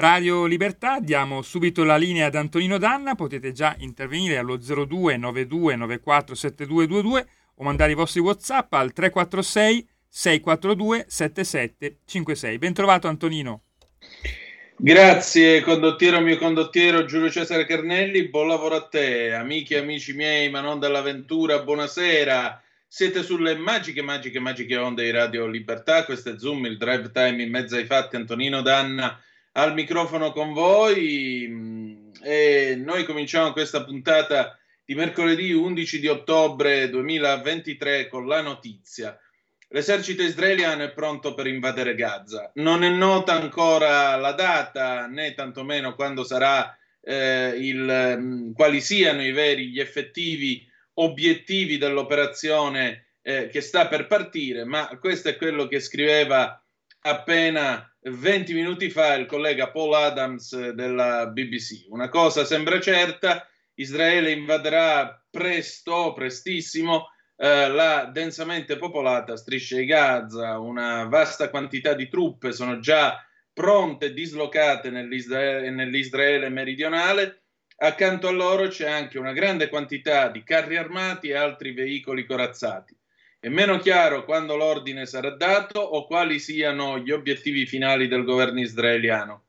Radio Libertà, diamo subito la linea ad Antonino Danna, potete già intervenire allo 02 92 94 7222 o mandare i vostri WhatsApp al 346 642 7756. Bentrovato Antonino. Grazie condottiero mio condottiero Giulio Cesare Carnelli, buon lavoro a te, amiche e amici miei, ma non dell'avventura, buonasera. Siete sulle magiche, magiche, magiche onde di Radio Libertà, questo è Zoom, il drive time in mezzo ai fatti, Antonino Danna al microfono con voi mm, e noi cominciamo questa puntata di mercoledì 11 di ottobre 2023 con la notizia. L'esercito israeliano è pronto per invadere Gaza. Non è nota ancora la data né tantomeno quando sarà eh, il, mh, quali siano i veri, gli effettivi obiettivi dell'operazione eh, che sta per partire, ma questo è quello che scriveva appena 20 minuti fa il collega Paul Adams della BBC. Una cosa sembra certa, Israele invaderà presto, prestissimo, eh, la densamente popolata striscia di Gaza, una vasta quantità di truppe sono già pronte, dislocate nell'Israele, nell'Israele meridionale, Accanto a loro c'è anche una grande quantità di carri armati e altri veicoli corazzati. È meno chiaro quando l'ordine sarà dato o quali siano gli obiettivi finali del governo israeliano.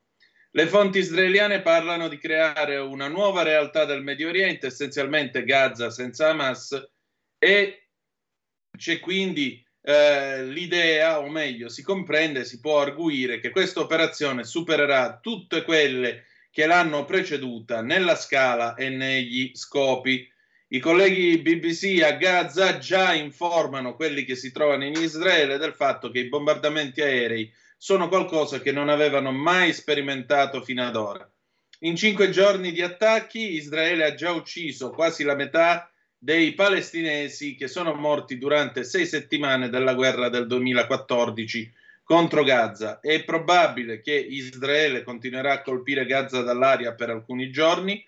Le fonti israeliane parlano di creare una nuova realtà del Medio Oriente, essenzialmente Gaza senza Hamas, e c'è quindi eh, l'idea, o meglio, si comprende, si può arguire che questa operazione supererà tutte quelle che l'hanno preceduta nella scala e negli scopi. I colleghi BBC a Gaza già informano quelli che si trovano in Israele del fatto che i bombardamenti aerei sono qualcosa che non avevano mai sperimentato fino ad ora. In cinque giorni di attacchi Israele ha già ucciso quasi la metà dei palestinesi che sono morti durante sei settimane della guerra del 2014 contro Gaza. È probabile che Israele continuerà a colpire Gaza dall'aria per alcuni giorni,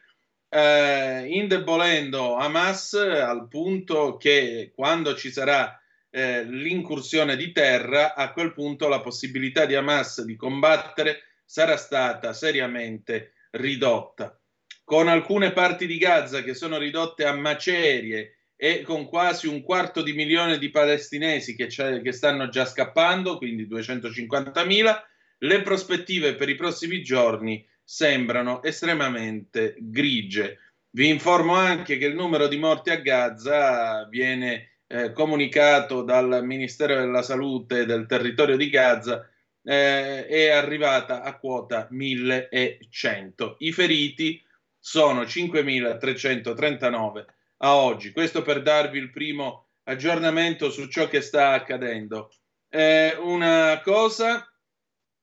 eh, indebolendo Hamas al punto che quando ci sarà eh, l'incursione di terra, a quel punto la possibilità di Hamas di combattere sarà stata seriamente ridotta. Con alcune parti di Gaza che sono ridotte a macerie e con quasi un quarto di milione di palestinesi che, che stanno già scappando, quindi 250.000, le prospettive per i prossimi giorni sembrano estremamente grigie. Vi informo anche che il numero di morti a Gaza viene eh, comunicato dal Ministero della Salute del territorio di Gaza eh, è arrivata a quota 1100. I feriti sono 5339 a oggi. Questo per darvi il primo aggiornamento su ciò che sta accadendo. Eh, una cosa,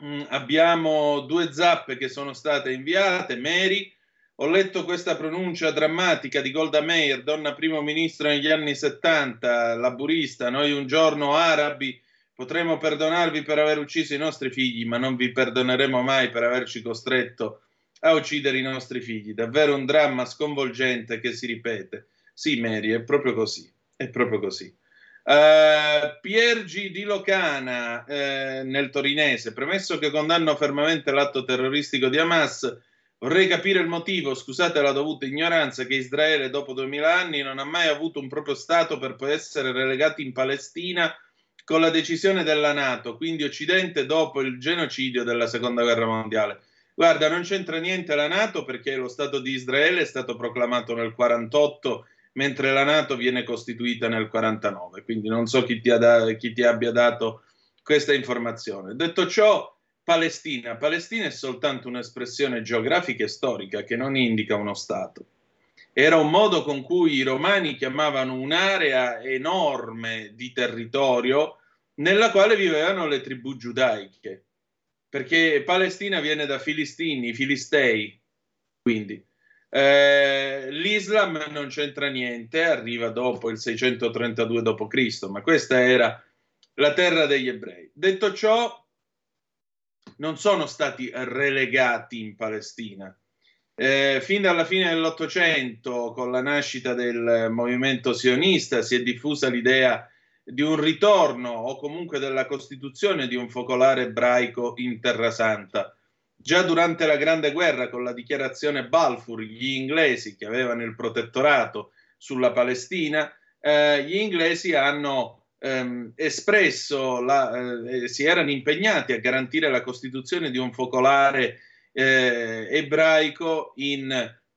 mm, abbiamo due zappe che sono state inviate, Mary ho letto questa pronuncia drammatica di Golda Meir, donna primo ministro negli anni 70, laburista, noi un giorno arabi potremo perdonarvi per aver ucciso i nostri figli, ma non vi perdoneremo mai per averci costretto a uccidere i nostri figli. Davvero un dramma sconvolgente che si ripete. Sì, Mary, è proprio così, è proprio così. Uh, Piergi di Locana uh, nel torinese, premesso che condanno fermamente l'atto terroristico di Hamas, Vorrei capire il motivo, scusate la dovuta ignoranza, che Israele dopo duemila anni non ha mai avuto un proprio Stato per poi essere relegati in Palestina con la decisione della Nato, quindi Occidente dopo il genocidio della Seconda Guerra Mondiale. Guarda, non c'entra niente la Nato perché lo Stato di Israele è stato proclamato nel 48 mentre la Nato viene costituita nel 49, quindi non so chi ti, da- chi ti abbia dato questa informazione. Detto ciò, Palestina. Palestina è soltanto un'espressione geografica e storica che non indica uno Stato. Era un modo con cui i romani chiamavano un'area enorme di territorio nella quale vivevano le tribù giudaiche, perché Palestina viene da Filistini, Filistei, quindi eh, l'Islam non c'entra niente, arriva dopo il 632 d.C., ma questa era la terra degli ebrei. Detto ciò, non sono stati relegati in Palestina. Eh, fin dalla fine dell'Ottocento, con la nascita del movimento sionista, si è diffusa l'idea di un ritorno o comunque della costituzione di un focolare ebraico in Terra Santa. Già durante la Grande Guerra, con la dichiarazione Balfour, gli inglesi che avevano il protettorato sulla Palestina, eh, gli inglesi hanno ehm, espresso, la, eh, si erano impegnati a garantire la costituzione di un focolare eh, ebraico in,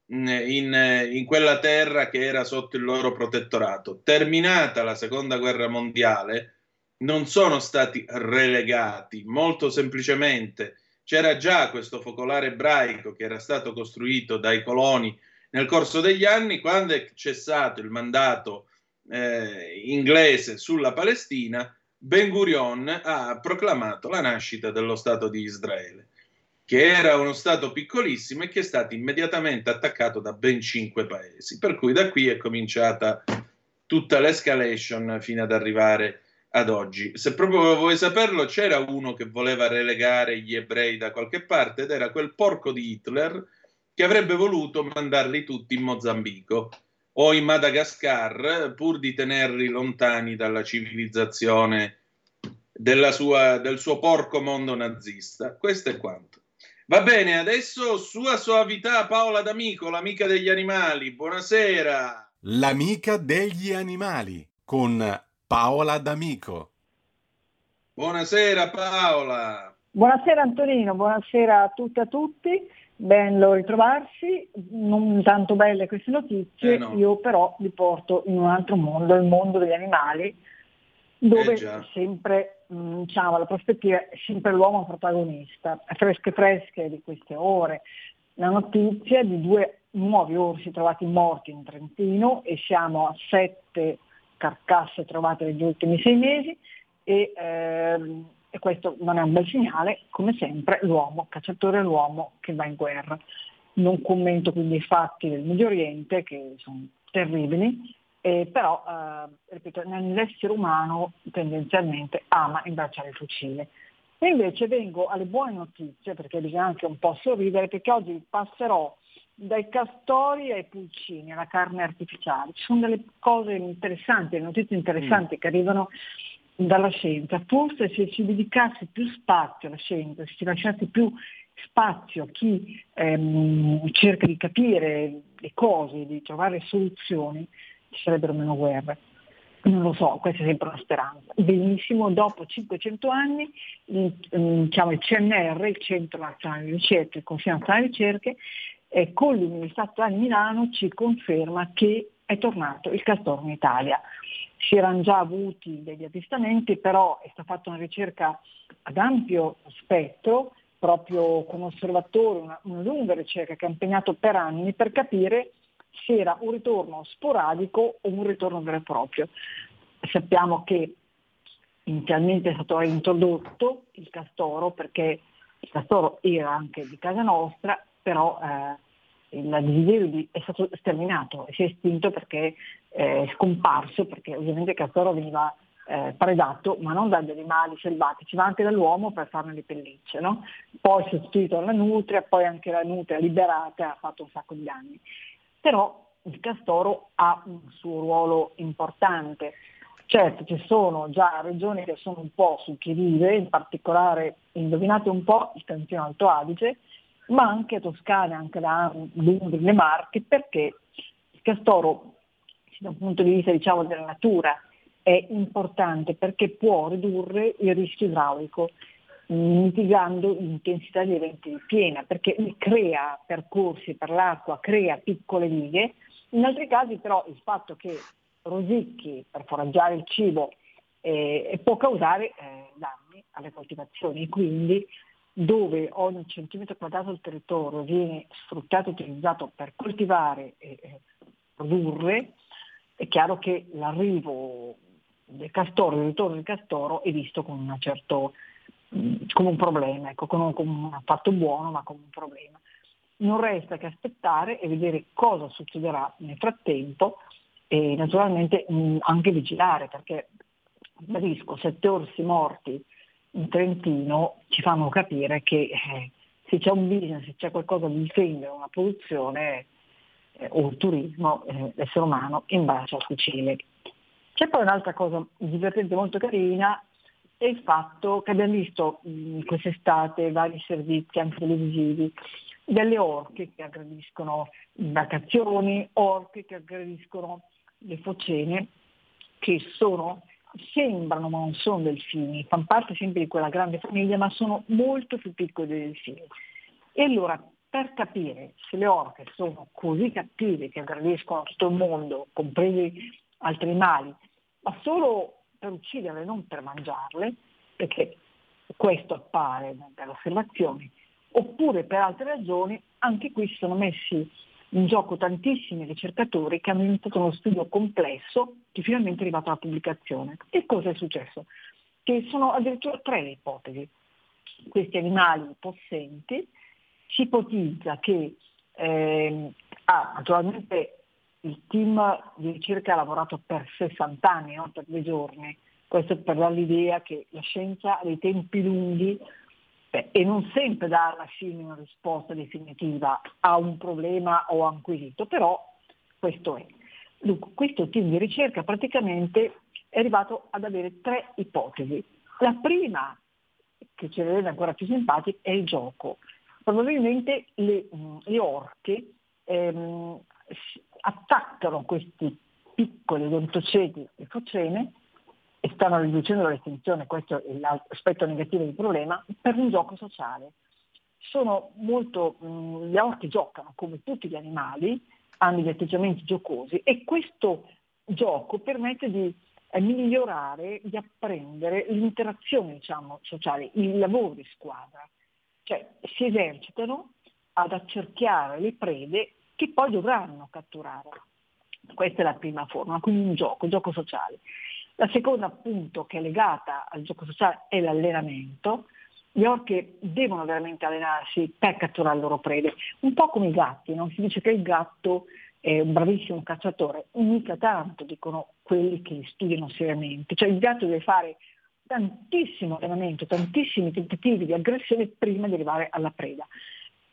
in, in, quella terra che era sotto il loro protettorato. Terminata la seconda guerra mondiale, non sono stati relegati, molto semplicemente c'era già questo focolare ebraico che era stato costruito dai coloni nel corso degli anni, quando è cessato il mandato eh, inglese sulla Palestina, Ben Gurion ha proclamato la nascita dello Stato di Israele, che era uno Stato piccolissimo e che è stato immediatamente attaccato da ben cinque paesi. Per cui da qui è cominciata tutta l'escalation fino ad arrivare ad oggi. Se proprio vuoi saperlo, c'era uno che voleva relegare gli ebrei da qualche parte ed era quel porco di Hitler che avrebbe voluto mandarli tutti in Mozambico o in Madagascar pur di tenerli lontani dalla civilizzazione sua, del suo porco mondo nazista. Questo è quanto. Va bene, adesso sua soavità Paola D'Amico, l'amica degli animali. Buonasera. L'amica degli animali con Paola D'Amico. Buonasera Paola. Buonasera Antonino, buonasera a tutte e a tutti, bello ritrovarsi, non tanto belle queste notizie, Eh no. io però vi porto in un altro mondo, il mondo degli animali, dove Eh sempre, mh, diciamo, la prospettiva è sempre l'uomo protagonista, fresche fresche di queste ore, la notizia di due nuovi orsi trovati morti in Trentino e siamo a sette carcasse trovate negli ultimi sei mesi e, ehm, e questo non è un bel segnale, come sempre l'uomo, cacciatore è l'uomo che va in guerra. Non commento quindi i fatti del Medio Oriente che sono terribili, eh, però eh, ripeto, l'essere umano tendenzialmente ama imbracciare il fucile. E invece vengo alle buone notizie, perché bisogna anche un po' sorridere, perché oggi passerò dai castori ai pulcini, alla carne artificiale. Ci sono delle cose interessanti, delle notizie interessanti che arrivano dalla scienza. Forse se si dedicasse più spazio alla scienza, se si lasciasse più spazio a chi ehm, cerca di capire le cose, di trovare soluzioni, ci sarebbero meno guerre. Non lo so, questa è sempre una speranza. Benissimo, dopo 500 anni il, diciamo, il CNR, il Centro Nazionale di Ricerche, il Consiglio Nazionale di Ricerche, eh, con l'Università di Milano ci conferma che è tornato il castoro in Italia. Si erano già avuti degli avvistamenti, però è stata fatta una ricerca ad ampio spettro, proprio con osservatori, una, una lunga ricerca che ha impegnato per anni per capire se era un ritorno sporadico o un ritorno vero e proprio. Sappiamo che inizialmente è stato introdotto il castoro perché il castoro era anche di casa nostra, però eh, il desiderio è stato sterminato, si è estinto perché eh, è scomparso, perché ovviamente castoro veniva eh, predato, ma non dagli animali selvatici, ma anche dall'uomo per farne le pellicce. no? Poi sostituito alla nutria, poi anche la nutria liberata ha fatto un sacco di danni. Però il castoro ha un suo ruolo importante. Certo, ci sono già regioni che sono un po' su chi vive, in particolare, indovinate un po', il Trentino Alto Adige, ma anche Toscana, anche la Umbria, le Marche, perché il castoro, da un punto di vista diciamo, della natura, è importante perché può ridurre il rischio idraulico, mitigando l'intensità degli eventi di piena, perché crea percorsi per l'acqua, crea piccole dighe. In altri casi però il fatto che rosicchi per foraggiare il cibo eh, può causare eh, danni alle coltivazioni, quindi dove ogni centimetro quadrato del territorio viene sfruttato e utilizzato per coltivare e produrre, è chiaro che l'arrivo del castoro, il ritorno del castoro è visto con certo mh, come un problema, ecco, un, come un fatto buono, ma come un problema. Non resta che aspettare e vedere cosa succederà nel frattempo e naturalmente mh, anche vigilare, perché ribadisco, sette orsi morti in Trentino ci fanno capire che eh, se c'è un business, se c'è qualcosa da difendere, una produzione eh, o il turismo, eh, l'essere umano imbacia il fucile. C'è poi un'altra cosa divertente molto carina, è il fatto che abbiamo visto mh, quest'estate vari servizi anche televisivi delle orche che aggrediscono imbarcazioni, orche che aggrediscono le focene, che sono, sembrano ma non sono delfini, fanno parte sempre di quella grande famiglia ma sono molto più piccoli dei delfini. E allora per capire se le orche sono così cattive che aggrediscono tutto il mondo, compresi altri animali, ma solo per ucciderle, non per mangiarle, perché questo appare dalle osservazioni, oppure per altre ragioni, anche qui si sono messi in gioco tantissimi ricercatori che hanno iniziato uno studio complesso che finalmente è arrivato alla pubblicazione. E cosa è successo? Che sono addirittura tre le ipotesi. Questi animali possenti si ipotizza che ehm, ah, naturalmente il team di ricerca ha lavorato per 60 anni, non per due giorni, questo per dare l'idea che la scienza ha dei tempi lunghi beh, e non sempre dà alla fine una risposta definitiva a un problema o a un quesito, però questo è. Dunque, questo team di ricerca praticamente è arrivato ad avere tre ipotesi. La prima, che ci rende ancora più simpatici, è il gioco. Probabilmente le, le orche ehm, attaccano questi piccoli odontoceti e focene e stanno riducendo l'estinzione, questo è l'aspetto negativo del problema, per un gioco sociale. Sono molto, mh, le orche giocano come tutti gli animali, hanno degli atteggiamenti giocosi e questo gioco permette di eh, migliorare, di apprendere l'interazione diciamo, sociale, il lavoro di squadra. Cioè si esercitano ad accerchiare le prede che poi dovranno catturare. Questa è la prima forma, quindi un gioco, un gioco sociale. La seconda appunto che è legata al gioco sociale è l'allenamento. Le orche devono veramente allenarsi per catturare le loro prede, un po' come i gatti, non si dice che il gatto è un bravissimo cacciatore, mica tanto dicono quelli che studiano seriamente, cioè il gatto deve fare tantissimo allenamento, tantissimi tentativi di aggressione prima di arrivare alla preda.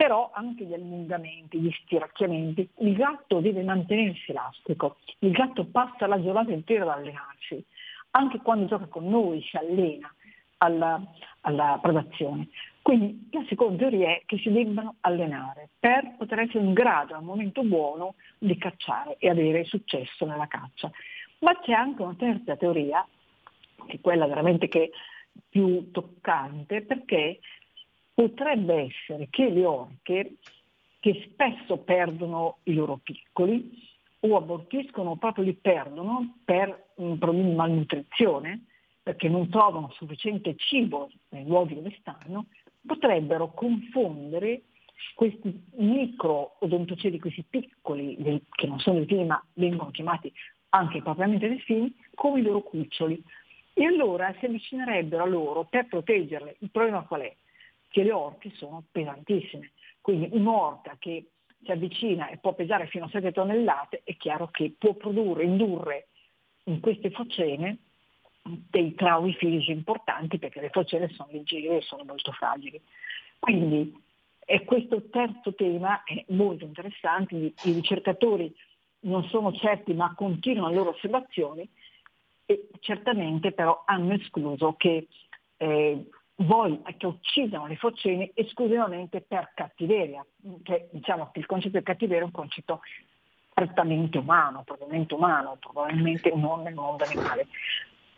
Però anche gli allungamenti, gli stiracchiamenti, il gatto deve mantenersi elastico, il gatto passa la giornata intera ad allenarsi, anche quando gioca con noi si allena alla, alla predazione. Quindi la seconda teoria è che si debbano allenare per poter essere in grado al momento buono di cacciare e avere successo nella caccia. Ma c'è anche una terza teoria, che è quella veramente che più toccante, perché potrebbe essere che le orche, che spesso perdono i loro piccoli, o abortiscono o proprio li perdono per un problema di malnutrizione, perché non trovano sufficiente cibo nei luoghi dove stanno, potrebbero confondere questi micro odontoceti, questi piccoli, che non sono delfini ma vengono chiamati anche propriamente delfini, come i loro cuccioli. E allora si avvicinerebbero a loro per proteggerle. Il problema qual è? Che le orche sono pesantissime. Quindi un'orca che si avvicina e può pesare fino a 7 tonnellate, è chiaro che può produrre, indurre in queste focene dei traumi fisici importanti perché le focene sono leggere e sono molto fragili. Quindi questo terzo tema è molto interessante, i, i ricercatori non sono certi ma continuano le loro osservazioni e certamente però hanno escluso che eh, voi che uccidano le focene esclusivamente per cattiveria, cioè diciamo che il concetto di cattiveria è un concetto prettamente umano, propriamente umano, probabilmente non nel mondo animale.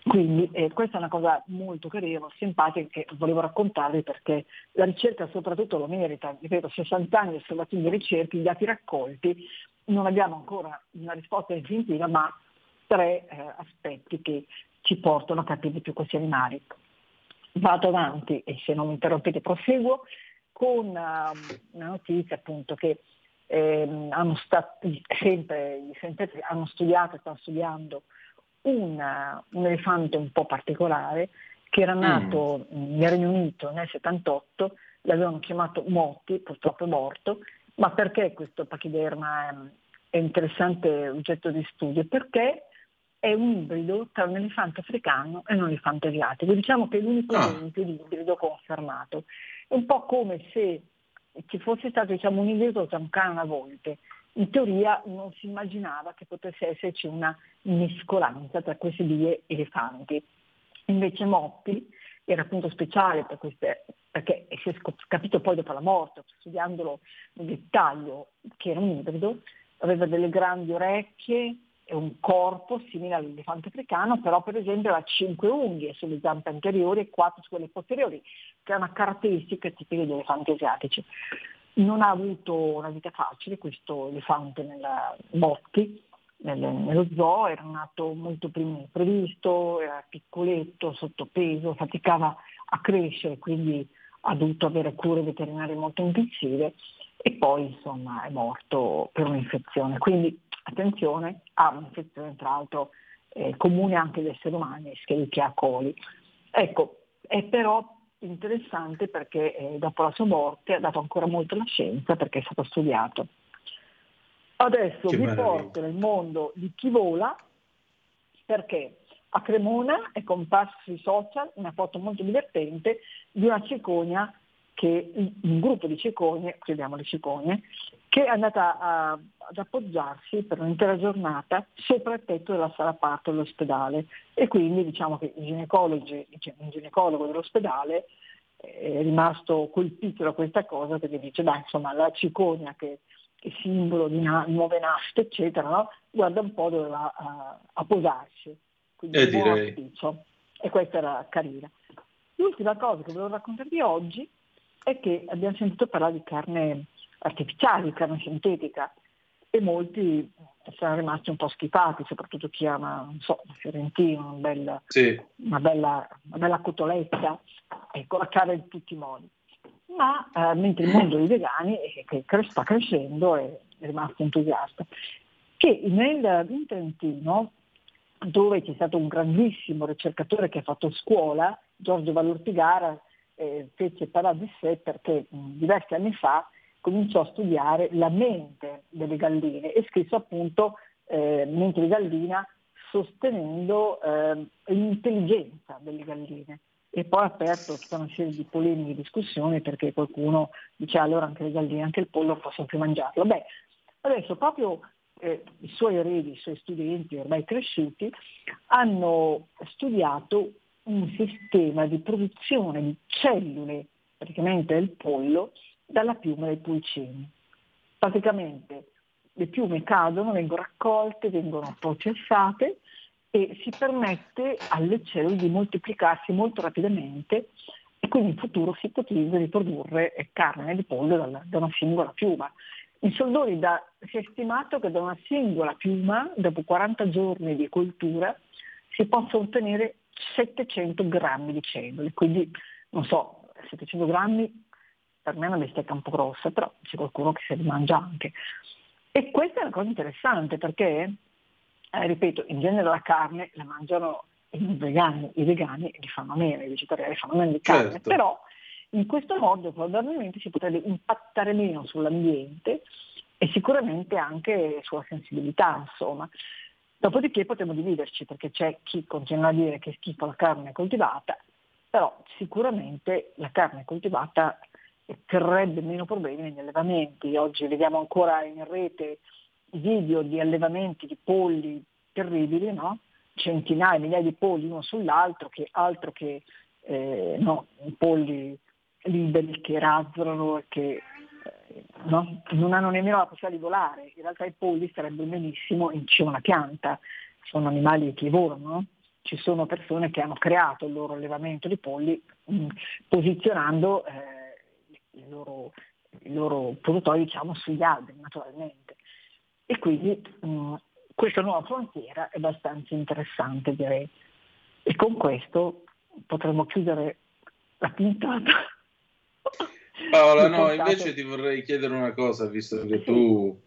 Quindi eh, questa è una cosa molto carina, simpatica che volevo raccontarvi perché la ricerca soprattutto lo merita, ripeto, 60 anni di osservazioni di ricerche, i dati raccolti, non abbiamo ancora una risposta definitiva, ma tre eh, aspetti che ci portano a capire più questi animali. Vado avanti e se non mi interrompete proseguo con uh, una notizia appunto che ehm, hanno stati sempre, scienziati hanno studiato e stanno studiando una, un elefante un po' particolare che era nato mm. nel Regno Unito nel 78, l'avevano chiamato Motti, purtroppo è morto, ma perché questo pachiderma è, è interessante oggetto di studio? Perché è un ibrido tra un elefante africano e un elefante asiatico. Diciamo che è l'unico Ah. esempio di ibrido confermato. È un po' come se ci fosse stato diciamo, un ibrido tra un cane e una volpe. In teoria non si immaginava che potesse esserci una mescolanza tra questi due elefanti. Invece Motti era appunto speciale per queste, perché si è capito poi dopo la morte, studiandolo nel dettaglio, che era un ibrido, aveva delle grandi orecchie un corpo simile all'elefante africano, però per esempio aveva cinque unghie sulle zampe anteriori e quattro su quelle posteriori, che è una caratteristica tipica degli elefanti asiatici. Non ha avuto una vita facile questo elefante nella Motti, nel- nello zoo, era nato molto prima del previsto, era piccoletto, sottopeso, faticava a crescere, quindi ha dovuto avere cure veterinarie molto intensive e poi insomma è morto per un'infezione. Quindi attenzione, ha un'infezione tra l'altro eh, comune anche agli esseri umani, Escherichia coli. Ecco, è però interessante perché eh, dopo la sua morte ha dato ancora molto alla scienza perché è stato studiato. Adesso Che vi meraviglia. porto nel mondo di chi vola perché a Cremona è comparsa sui social una foto molto divertente di una cicogna che, un gruppo di cicogne, chiamiamole cicogne, che è andata a- ad appoggiarsi per un'intera giornata sopra il tetto della sala parto dell'ospedale e quindi diciamo che i ginecologi, cioè un ginecologo dell'ospedale è rimasto colpito da questa cosa perché dice, dai, insomma, la cicogna che è simbolo di na- nuove nascite, eccetera, no? guarda un po' dove va a, a posarsi. Quindi Eh, un buon auspicio. E questa era carina. L'ultima cosa che volevo raccontarvi oggi è che abbiamo sentito parlare di carne artificiale, di carne sintetica e molti sono rimasti un po' schifati, soprattutto chi ama, non so, fiorentino, un Sì, una bella, una bella cotoletta, ecco, la carne in tutti i modi. Ma eh, mentre il mondo dei vegani, che sta crescendo, è, è rimasto entusiasta. Che nel, in Trentino, dove c'è stato un grandissimo ricercatore che ha fatto scuola, Giorgio Valortigara, eh, fece parlare di sé perché mh, diversi anni fa cominciò a studiare la mente delle galline e scrisse appunto eh, Mente di gallina sostenendo eh, l'intelligenza delle galline e poi ha aperto tutta una serie di polemiche e discussioni perché qualcuno dice "Ah, allora anche le galline, anche il pollo possono più mangiarlo. Beh, adesso proprio eh, i suoi eredi, i suoi studenti ormai cresciuti, hanno studiato un sistema di produzione di cellule praticamente del pollo dalla piuma dei pulcini. Praticamente le piume cadono, vengono raccolte, vengono processate e si permette alle cellule di moltiplicarsi molto rapidamente e quindi in futuro si ipotizza di produrre carne di pollo dalla- da una singola piuma. In soldoni da- si è stimato che da una singola piuma, dopo 40 giorni di coltura, si possono ottenere 700 grammi di cellule, quindi non so, 700 grammi per me è una bistecca un po' grossa, però c'è qualcuno che se li mangia anche. E questa è una cosa interessante perché, eh, ripeto, in genere la carne la mangiano i vegani, i vegani li fanno meno, i vegetariani fanno meno di carne, Certo. però in questo modo probabilmente si potrebbe impattare meno sull'ambiente e sicuramente anche sulla sensibilità, insomma. Dopodiché potremmo dividerci perché c'è chi continua a dire che schifo la carne coltivata, però sicuramente la carne coltivata creerebbe meno problemi negli allevamenti. Oggi vediamo ancora in rete video di allevamenti di polli terribili, no? centinaia, migliaia di polli uno sull'altro, che altro che eh, no, polli liberi che razzolano e che no? non hanno nemmeno la possibilità di volare. In realtà i polli starebbero benissimo in cima a una pianta, sono animali che volano. no? Ci sono persone che hanno creato il loro allevamento di polli mh, posizionando eh, i loro, loro produttori diciamo, sugli alberi naturalmente. E quindi mh, questa nuova frontiera è abbastanza interessante direi. E con questo potremmo chiudere la puntata. Paola, no, invece ti vorrei chiedere una cosa, visto che tu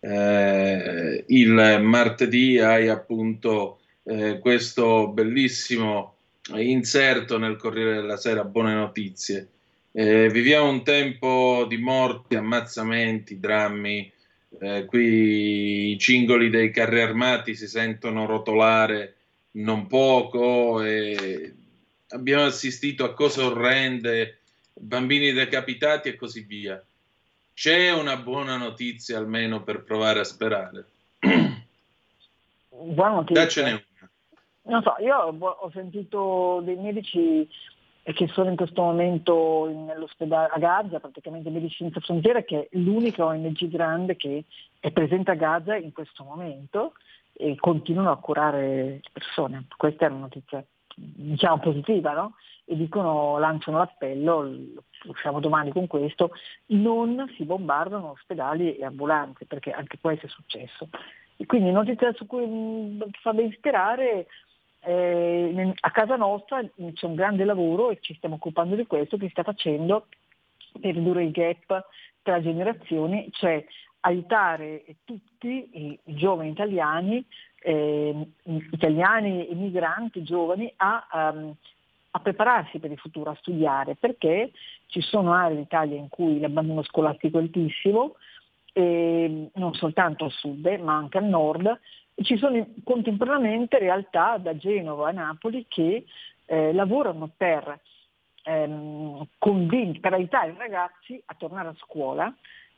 eh, il martedì hai appunto eh, questo bellissimo inserto nel Corriere della Sera, buone notizie. Eh, viviamo un tempo di morti, ammazzamenti, drammi. Eh, qui i cingoli dei carri armati si sentono rotolare non poco e abbiamo assistito a cose orrende, bambini decapitati e così via. C'è una buona notizia almeno per provare a sperare. Buona notizia. Daccene una. Non so, io ho sentito dei medici che sono in questo momento nell'ospedale a Gaza, praticamente Medici Senza Frontiere, che è l'unica ONG grande che è presente a Gaza in questo momento e continuano a curare le persone. Questa è una notizia diciamo positiva, no? E dicono, lanciano l'appello, lo usciamo domani con questo, non si bombardano ospedali e ambulanze, perché anche questo è successo. E quindi notizia su cui mh, fa ben sperare eh, a casa nostra c'è un grande lavoro e ci stiamo occupando di questo che si sta facendo per ridurre il gap tra generazioni, cioè aiutare tutti i giovani italiani, eh, italiani e migranti giovani a, ehm, a prepararsi per il futuro, a studiare, perché ci sono aree d'Italia in cui l'abbandono scolastico è altissimo, non soltanto al sud, eh, ma anche al nord, ci sono contemporaneamente realtà da Genova a Napoli che eh, lavorano per, ehm, convin- per aiutare i ragazzi a tornare a scuola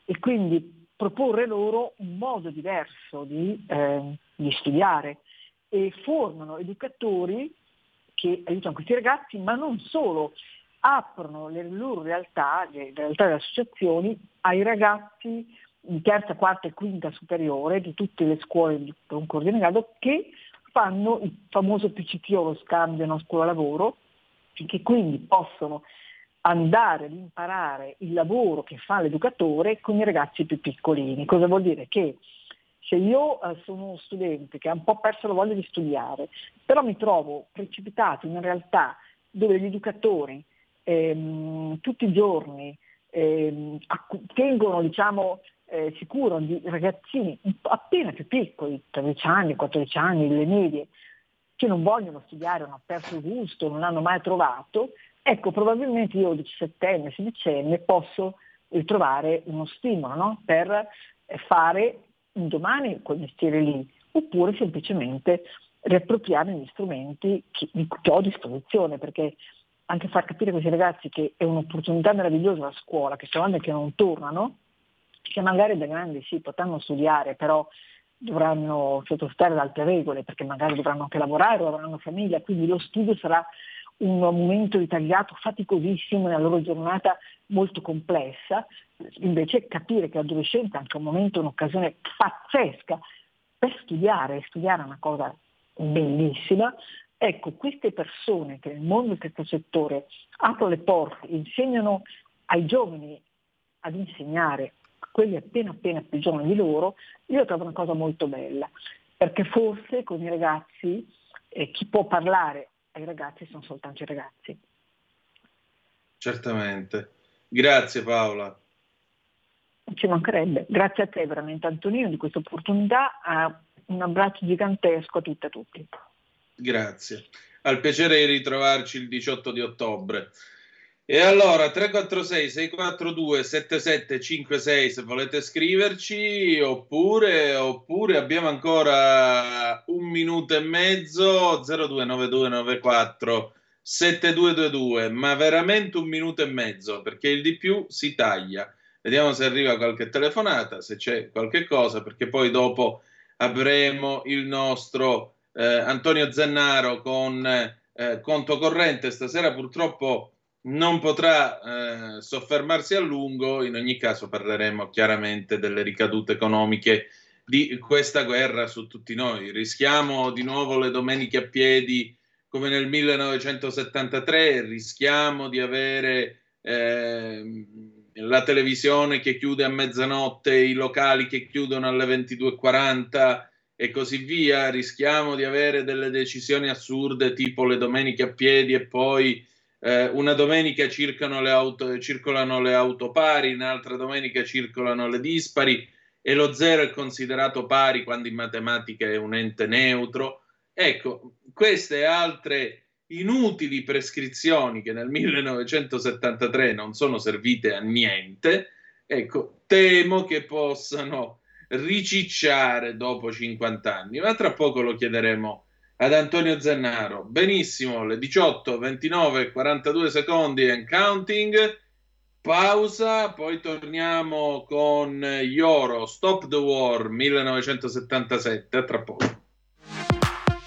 e quindi proporre loro un modo diverso di, ehm, di studiare. E formano educatori che aiutano questi ragazzi, ma non solo, aprono le loro realtà, le realtà delle associazioni, ai ragazzi di terza, quarta e quinta superiore di tutte le scuole di concorso di grado che fanno il famoso PCTO, lo scambio no, scuola-lavoro, che quindi possono andare ad imparare il lavoro che fa l'educatore con i ragazzi più piccolini. Cosa vuol dire? Che se io eh, sono uno studente che ha un po' perso la voglia di studiare, però mi trovo precipitato in una realtà dove gli educatori ehm, tutti i giorni ehm, tengono, diciamo, eh, si curano di ragazzini appena più piccoli, 13 anni, 14 anni, le medie, che non vogliono studiare, hanno perso il gusto, non l'hanno mai trovato, ecco probabilmente io 17enne, 16enne posso ritrovare uno stimolo no? per eh, fare domani quel mestiere lì, oppure semplicemente riappropriare gli strumenti che, che ho a disposizione, perché anche far capire a questi ragazzi che è un'opportunità meravigliosa la scuola, che sono anni che non tornano, che magari da grandi sì, potranno studiare, però dovranno sottostare ad altre regole, perché magari dovranno anche lavorare o avranno famiglia, quindi lo studio sarà un momento ritagliato faticosissimo nella loro giornata molto complessa, invece capire che l'adolescenza è anche un momento, un'occasione pazzesca per studiare, studiare è una cosa bellissima, ecco queste persone che nel mondo del terzo settore aprono le porte, insegnano ai giovani ad insegnare quelli appena appena più giovani di loro, io trovo una cosa molto bella, perché forse con i ragazzi eh, chi può parlare ai ragazzi sono soltanto i ragazzi. Certamente. Grazie Paola. Ci mancherebbe. Grazie a te veramente Antonino di questa opportunità. Un abbraccio gigantesco a tutte e a tutti. Grazie. Al piacere di ritrovarci il 18 di ottobre. E allora 346 642 7756 se volete scriverci oppure, oppure abbiamo ancora un minuto e mezzo 029294 7222 ma veramente un minuto e mezzo perché il di più si taglia. Vediamo se arriva qualche telefonata se c'è qualche cosa perché poi dopo avremo il nostro eh, Antonio Zennaro con eh, conto corrente. Stasera purtroppo non potrà eh, soffermarsi a lungo, in ogni caso parleremo chiaramente delle ricadute economiche di questa guerra su tutti noi. Rischiamo di nuovo le domeniche a piedi come nel 1973, rischiamo di avere eh, la televisione che chiude a mezzanotte, i locali che chiudono alle 22.40 e così via, rischiamo di avere delle decisioni assurde tipo le domeniche a piedi e poi eh, una domenica circolano le, auto, circolano le auto pari, un'altra domenica circolano le dispari e lo zero è considerato pari quando in matematica è un ente neutro. Ecco, queste altre inutili prescrizioni che nel 1973 non sono servite a niente, ecco, temo che possano ricicciare dopo 50 anni, ma tra poco lo chiederemo ad Antonio Zennaro. Benissimo, le 18, 29, 42 secondi and counting. Pausa, poi torniamo con Ioro, Stop the War 1977. A tra poco.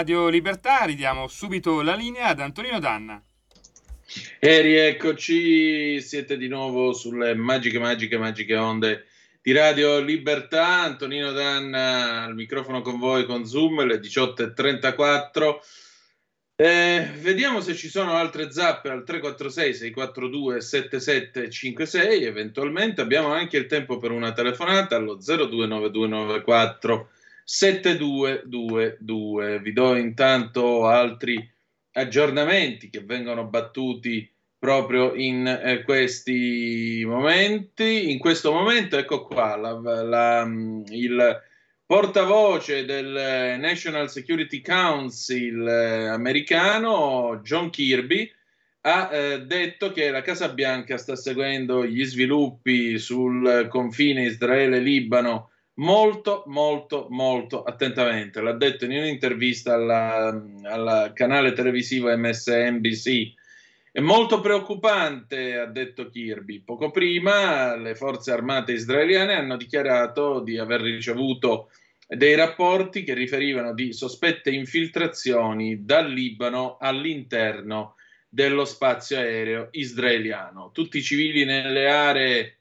Radio Libertà, ridiamo subito la linea ad Antonino Danna. E rieccoci, siete di nuovo sulle magiche, magiche, magiche onde di Radio Libertà. Antonino Danna al microfono con voi con Zoom, le 18.34. Eh, vediamo se ci sono altre zappe al 346 642 7756. Eventualmente abbiamo anche il tempo per una telefonata allo 029294 7222. Vi do intanto altri aggiornamenti che vengono battuti proprio in eh, questi momenti. In questo momento, ecco qua, la, la, il portavoce del National Security Council eh, americano, John Kirby, ha eh, detto che la Casa Bianca sta seguendo gli sviluppi sul confine Israele-Libano molto, molto, molto attentamente. L'ha detto in un'intervista al canale televisivo MSNBC. È molto preoccupante, ha detto Kirby. Poco prima le forze armate israeliane hanno dichiarato di aver ricevuto dei rapporti che riferivano di sospette infiltrazioni dal Libano all'interno dello spazio aereo israeliano. Tutti i civili nelle aree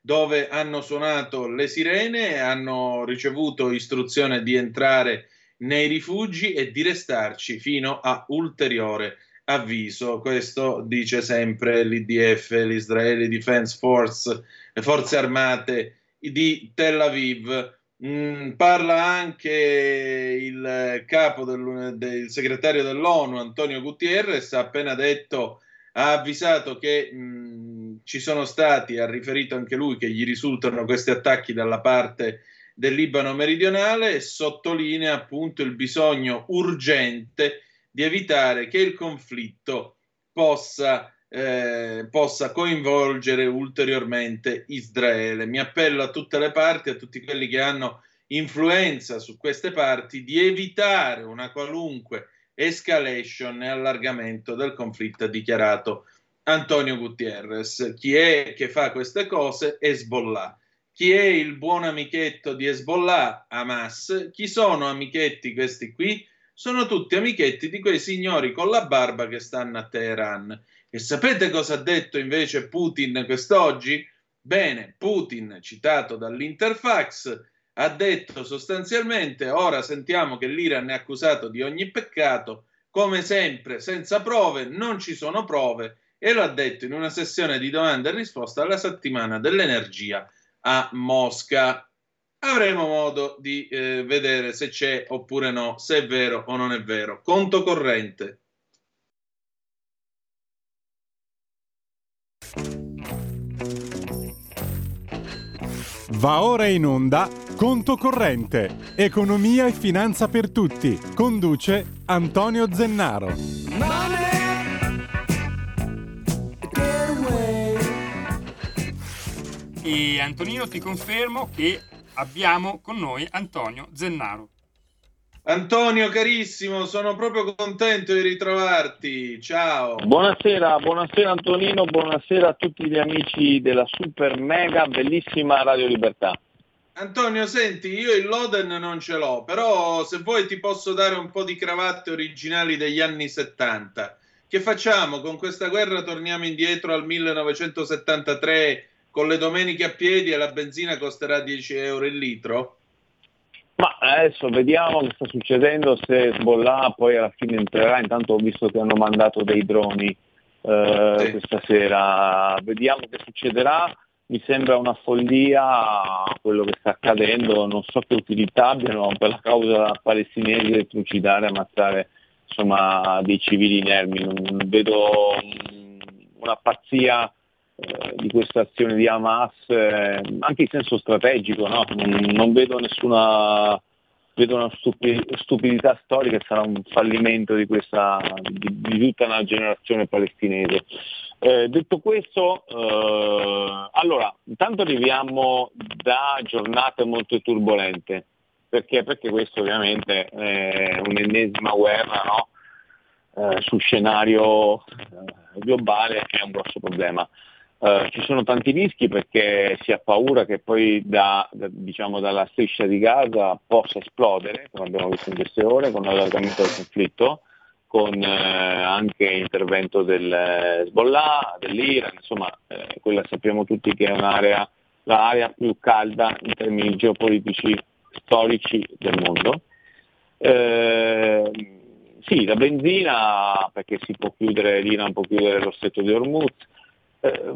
dove hanno suonato le sirene hanno ricevuto istruzione di entrare nei rifugi e di restarci fino a ulteriore avviso. Questo dice sempre l'IDF, l'Israeli Defense Force, le forze armate di Tel Aviv. Mm, parla anche il capo del, del, segretario dell'ONU Antonio Gutierrez, ha appena detto, ha avvisato che mm, ci sono stati, ha riferito anche lui che gli risultano questi attacchi dalla parte del Libano meridionale e sottolinea appunto il bisogno urgente di evitare che il conflitto possa eh, possa coinvolgere ulteriormente Israele. Mi appello a tutte le parti, a tutti quelli che hanno influenza su queste parti, di evitare una qualunque escalation e allargamento del conflitto, dichiarato Antonio Gutierrez. Chi è che fa queste cose? Hezbollah. Chi è il buon amichetto di Hezbollah? Hamas. Chi sono amichetti questi qui? Sono tutti amichetti di quei signori con la barba che stanno a Teheran e sapete cosa ha detto invece Putin quest'oggi? Bene, Putin, citato dall'Interfax, ha detto sostanzialmente, ora sentiamo che l'Iran è accusato di ogni peccato, come sempre, senza prove, non ci sono prove, e lo ha detto in una sessione di domande e risposta alla settimana dell'energia a Mosca. Avremo modo di eh, vedere se c'è oppure no, se è vero o non è vero. Conto corrente. Va ora in onda Conto corrente, economia e finanza per tutti. Conduce Antonio Zennaro. E Antonino ti confermo che abbiamo con noi Antonio Zennaro. Antonio carissimo, sono proprio contento di ritrovarti. Ciao. Buonasera, buonasera Antonino, buonasera a tutti gli amici della super mega bellissima Radio Libertà. Antonio, senti, io il Loden non ce l'ho, però se vuoi ti posso dare un po' di cravatte originali degli anni 70. Che facciamo? Con questa guerra torniamo indietro al 1973 con le domeniche a piedi e la benzina costerà 10 euro il litro? Ma adesso vediamo che sta succedendo, se Sbollà poi alla fine entrerà, intanto ho visto che hanno mandato dei droni eh, Sì. questa sera, vediamo che succederà, mi sembra una follia quello che sta accadendo, non so che utilità abbiano per la causa palestinese trucidare, ammazzare insomma, dei civili inermi, non vedo mm, una pazzia eh, di questa azione di Hamas, eh, anche in senso strategico, no? non, non vedo nessuna vedo una stupi- stupidità storica e sarà un fallimento di, questa, di, di tutta una generazione palestinese. Eh, detto questo, eh, allora, intanto arriviamo da giornate molto turbolente, perché? Perché questo ovviamente è un'ennesima guerra no? Eh, su scenario globale è un grosso problema. Uh, ci sono tanti rischi perché si ha paura che poi da, da, diciamo, dalla striscia di Gaza possa esplodere, come abbiamo visto in queste ore, con l'allargamento del conflitto, con eh, anche intervento del Hezbollah, dell'Iran, insomma eh, quella sappiamo tutti che è un'area, l'area più calda in termini geopolitici storici del mondo. Eh, sì, la benzina, perché si può chiudere, l'Iran può chiudere lo stretto di Hormuz, eh,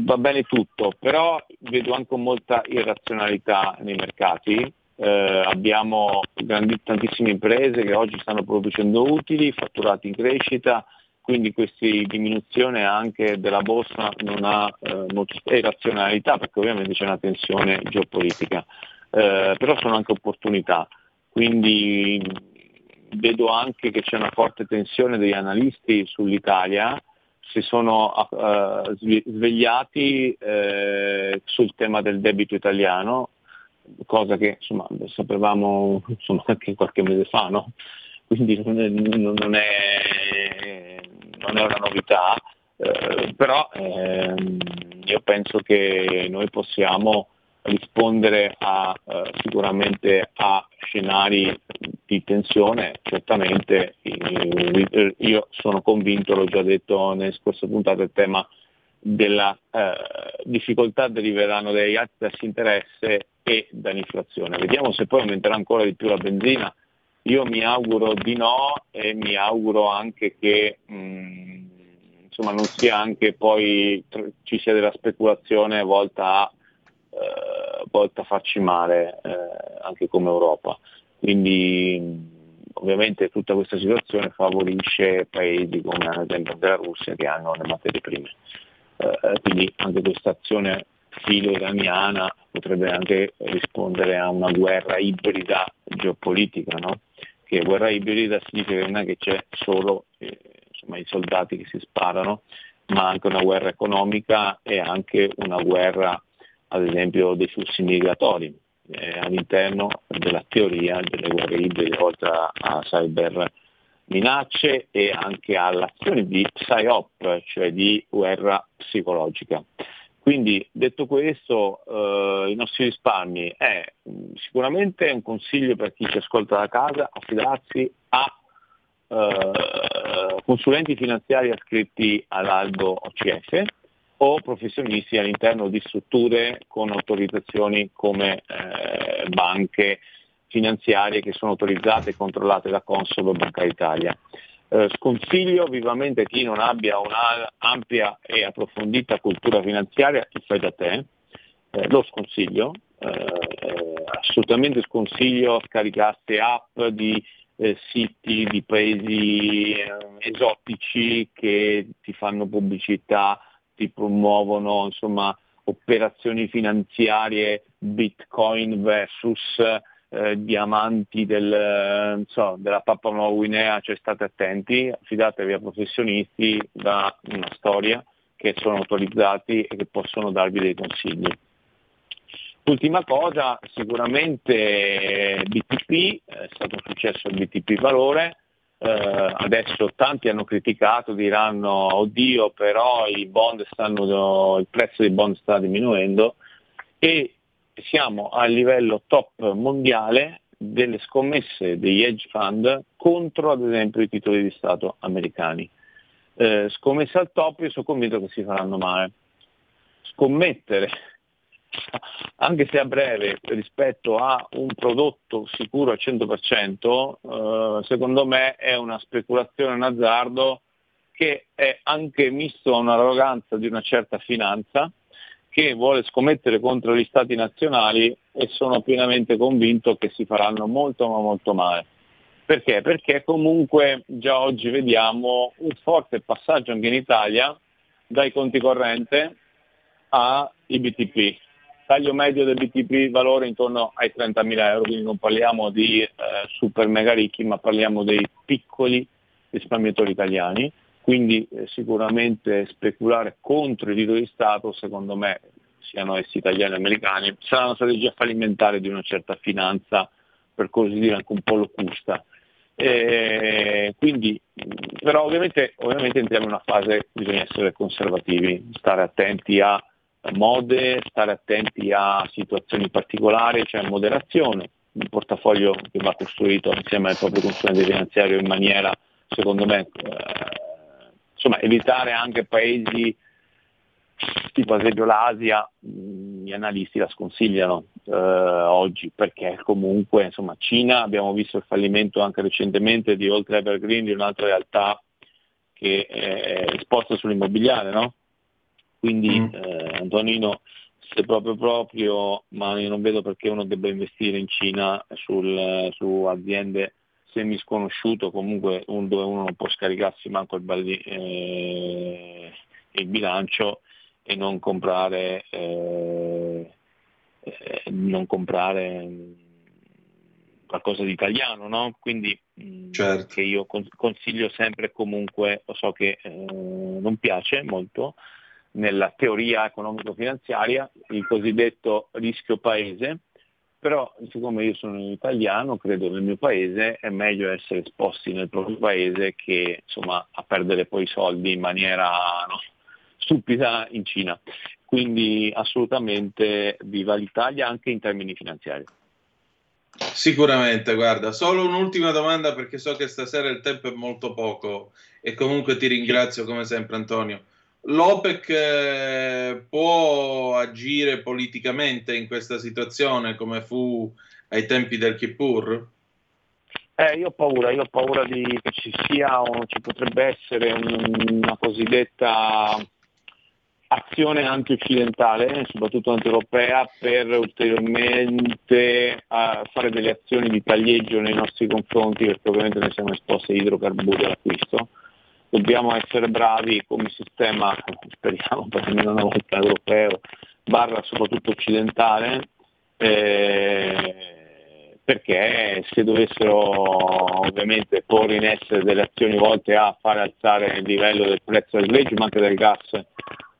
va bene tutto, però vedo anche molta irrazionalità nei mercati. Eh, abbiamo grandi, tantissime imprese che oggi stanno producendo utili, fatturati in crescita, quindi questa diminuzione anche della borsa non ha eh, molta irrazionalità perché ovviamente c'è una tensione geopolitica, eh, però sono anche opportunità. Quindi vedo anche che c'è una forte tensione degli analisti sull'Italia, si sono uh, svegliati eh, sul tema del debito italiano, cosa che insomma, sapevamo insomma, anche qualche mese fa, no? quindi non è, non è, non è una novità, eh, però ehm, io penso che noi possiamo rispondere a, eh, sicuramente a scenari di tensione, certamente io sono convinto, l'ho già detto nelle scorse puntate, il tema della eh, difficoltà deriveranno dagli alti di interesse e dall'inflazione. Vediamo se poi aumenterà ancora di più la benzina. Io mi auguro di no e mi auguro anche che mh, mm, insomma, non sia anche poi ci sia della speculazione volta a eh, volta a farci male eh, anche come Europa. Quindi ovviamente tutta questa situazione favorisce paesi come ad esempio della Russia che hanno le materie prime. Eh, quindi anche questa azione filo-iraniana potrebbe anche rispondere a una guerra ibrida geopolitica, no? che guerra ibrida significa che non è che c'è solo eh, insomma, i soldati che si sparano, ma anche una guerra economica e anche una guerra ad esempio dei flussi migratori eh, all'interno della teoria delle guerre ibride, oltre a cyber minacce e anche all'azione di PSYOP, cioè di guerra psicologica. Quindi detto questo, eh, i nostri risparmi è sicuramente un consiglio per chi ci ascolta da casa, affidarsi a eh, consulenti finanziari ascritti all'albo OCF, o professionisti all'interno di strutture con autorizzazioni come eh, banche finanziarie che sono autorizzate e controllate da Consob o Banca d'Italia. Eh, sconsiglio vivamente chi non abbia un'ampia e approfondita cultura finanziaria il fai da te, eh, lo sconsiglio, eh, assolutamente sconsiglio scaricarsi app di eh, siti di paesi eh, esotici che ti fanno pubblicità ti promuovono insomma, operazioni finanziarie bitcoin versus eh, diamanti del, so, della Papua Nuova Guinea, cioè state attenti, affidatevi a professionisti da una storia che sono autorizzati e che possono darvi dei consigli. Ultima cosa, sicuramente BTP, è stato un successo il BTP valore, eh, adesso tanti hanno criticato, diranno oddio però stanno, il prezzo dei bond sta diminuendo e siamo a livello top mondiale delle scommesse degli hedge fund contro ad esempio i titoli di Stato americani. Eh, scommesse al top io sono convinto che si faranno male. Scommettere anche se a breve rispetto a un prodotto sicuro al 100%, eh, secondo me è una speculazione, un azzardo che è anche misto a un'arroganza di una certa finanza che vuole scommettere contro gli stati nazionali e sono pienamente convinto che si faranno molto ma molto male. Perché? Perché comunque già oggi vediamo un forte passaggio anche in Italia dai conti corrente ai BTP taglio medio del BTP valore intorno ai 30.000 euro, quindi non parliamo di eh, super mega ricchi, ma parliamo dei piccoli risparmiatori italiani, quindi eh, sicuramente speculare contro i titoli di Stato, secondo me, siano essi italiani o americani, sarà una strategia fallimentare di una certa finanza, per così dire anche un po' locusta. Eh, quindi, però ovviamente, ovviamente entriamo in una fase, bisogna essere conservativi, stare attenti a mode, stare attenti a situazioni particolari, cioè moderazione, un portafoglio che va costruito insieme al proprio consulente finanziario in maniera, secondo me, eh, insomma, evitare anche paesi tipo ad esempio l'Asia, gli analisti la sconsigliano eh, oggi perché comunque insomma Cina abbiamo visto il fallimento anche recentemente di Oltre Evergreen, di un'altra realtà che è esposta sull'immobiliare, no? Quindi mm. eh, Antonino, se proprio proprio, ma io non vedo perché uno debba investire in Cina sul, su aziende semi sconosciute, comunque un, dove uno non può scaricarsi manco il, balli, eh, il bilancio e non comprare, eh, eh, non comprare qualcosa di italiano, no? Quindi mm, certo. che io consiglio sempre comunque, lo so che eh, non piace molto, nella teoria economico-finanziaria, il cosiddetto rischio paese, però siccome io sono italiano, credo nel mio paese è meglio essere esposti nel proprio paese che insomma, a perdere poi i soldi in maniera no, stupida in Cina. Quindi assolutamente viva l'Italia anche in termini finanziari. Sicuramente, guarda, solo un'ultima domanda perché so che stasera il tempo è molto poco e comunque ti ringrazio come sempre Antonio. L'OPEC eh, può agire politicamente in questa situazione come fu ai tempi del Kippur? Eh, io ho paura, io ho paura di, che ci sia o ci potrebbe essere un, una cosiddetta azione anti-occidentale, soprattutto anti-europea, per ulteriormente uh, fare delle azioni di taglieggio nei nostri confronti, perché ovviamente noi siamo esposti a idrocarburi all'acquisto dobbiamo essere bravi come sistema, speriamo per almeno una volta europeo, barra soprattutto occidentale, eh, perché se dovessero ovviamente porre in essere delle azioni volte a fare alzare il livello del prezzo del greggio, ma anche del gas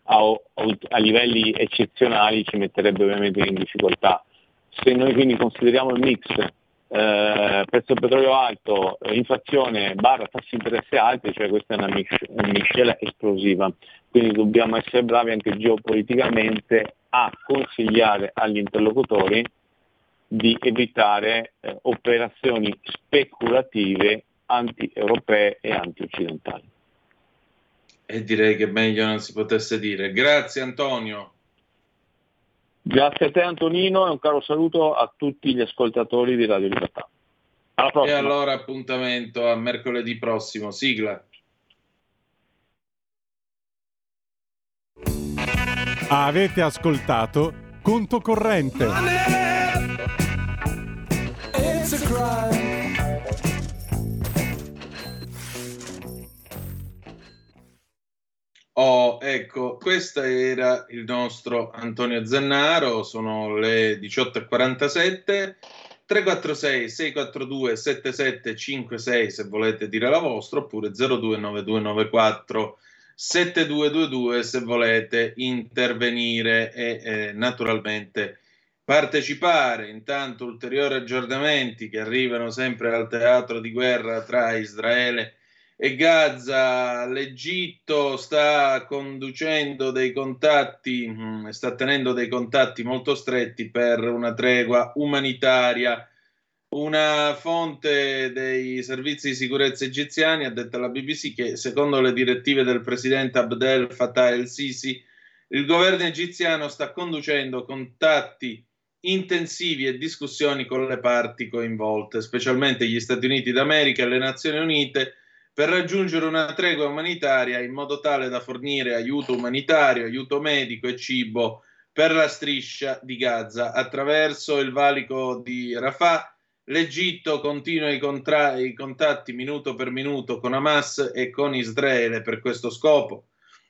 a, a livelli eccezionali ci metterebbe ovviamente in difficoltà. Se noi quindi consideriamo il mix eh, prezzo petrolio alto, eh, inflazione barra tassi di interesse alti, cioè questa è una, una miscela esplosiva. Quindi dobbiamo essere bravi anche geopoliticamente a consigliare agli interlocutori di evitare eh, operazioni speculative anti-europee e anti-occidentali. E direi che meglio non si potesse dire. Grazie Antonio. Grazie a te Antonino e un caro saluto a tutti gli ascoltatori di Radio Libertà. Alla prossima. E allora appuntamento a mercoledì prossimo. Sigla. Avete ascoltato Conto Corrente. Oh, ecco, questo era il nostro Antonio Zennaro, sono le 18.47, 346 642 7756 se volete dire la vostra, oppure 029294 7222 se volete intervenire e eh, naturalmente partecipare. Intanto ulteriori aggiornamenti che arrivano sempre al teatro di guerra tra Israele e e Gaza, l'Egitto sta conducendo dei contatti, mm, sta tenendo dei contatti molto stretti per una tregua umanitaria. Una fonte dei servizi di sicurezza egiziani ha detto alla BBC che secondo le direttive del presidente Abdel Fattah el-Sisi, il governo egiziano sta conducendo contatti intensivi e discussioni con le parti coinvolte, specialmente gli Stati Uniti d'America e le Nazioni Unite, per raggiungere una tregua umanitaria in modo tale da fornire aiuto umanitario, aiuto medico e cibo per la striscia di Gaza. Attraverso il valico di Rafah, l'Egitto continua i, contra- i contatti minuto per minuto con Hamas e con Israele per questo scopo.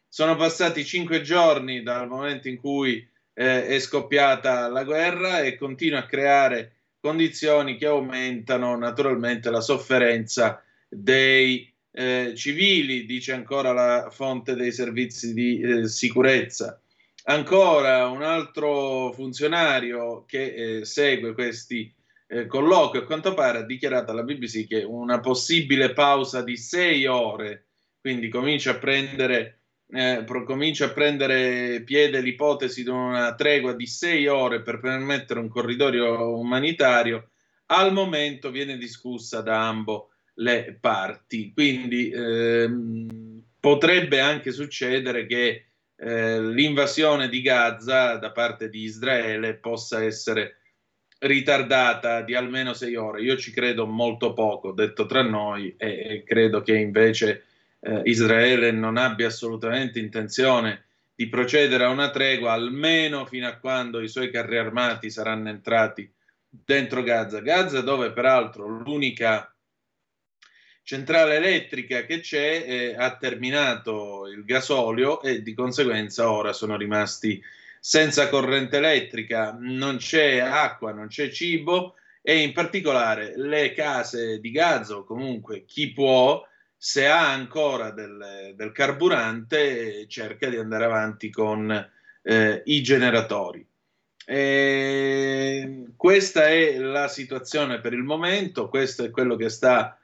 Sono passati cinque giorni dal momento in cui eh, è scoppiata la guerra e continua a creare condizioni che aumentano naturalmente la sofferenza dei eh, civili, dice ancora la fonte dei servizi di eh, sicurezza. Ancora un altro funzionario che eh, segue questi eh, colloquio, a quanto pare ha dichiarato alla BBC che una possibile pausa di sei ore, quindi comincia a prendere, eh, pro- comincia a prendere piede l'ipotesi di una tregua di sei ore per permettere un corridoio umanitario, al momento viene discussa da ambo le parti. Quindi ehm, potrebbe anche succedere che eh, l'invasione di Gaza da parte di Israele possa essere ritardata di almeno sei ore. Io ci credo molto poco, detto tra noi, e, e credo che invece eh, Israele non abbia assolutamente intenzione di procedere a una tregua, almeno fino a quando i suoi carri armati saranno entrati dentro Gaza. Gaza dove peraltro l'unica centrale elettrica che c'è eh, ha terminato il gasolio e di conseguenza ora sono rimasti senza corrente elettrica, non c'è acqua, non c'è cibo e in particolare le case di Gaza o comunque chi può, se ha ancora del, del carburante, cerca di andare avanti con eh, i generatori. E questa è la situazione per il momento, questo è quello che sta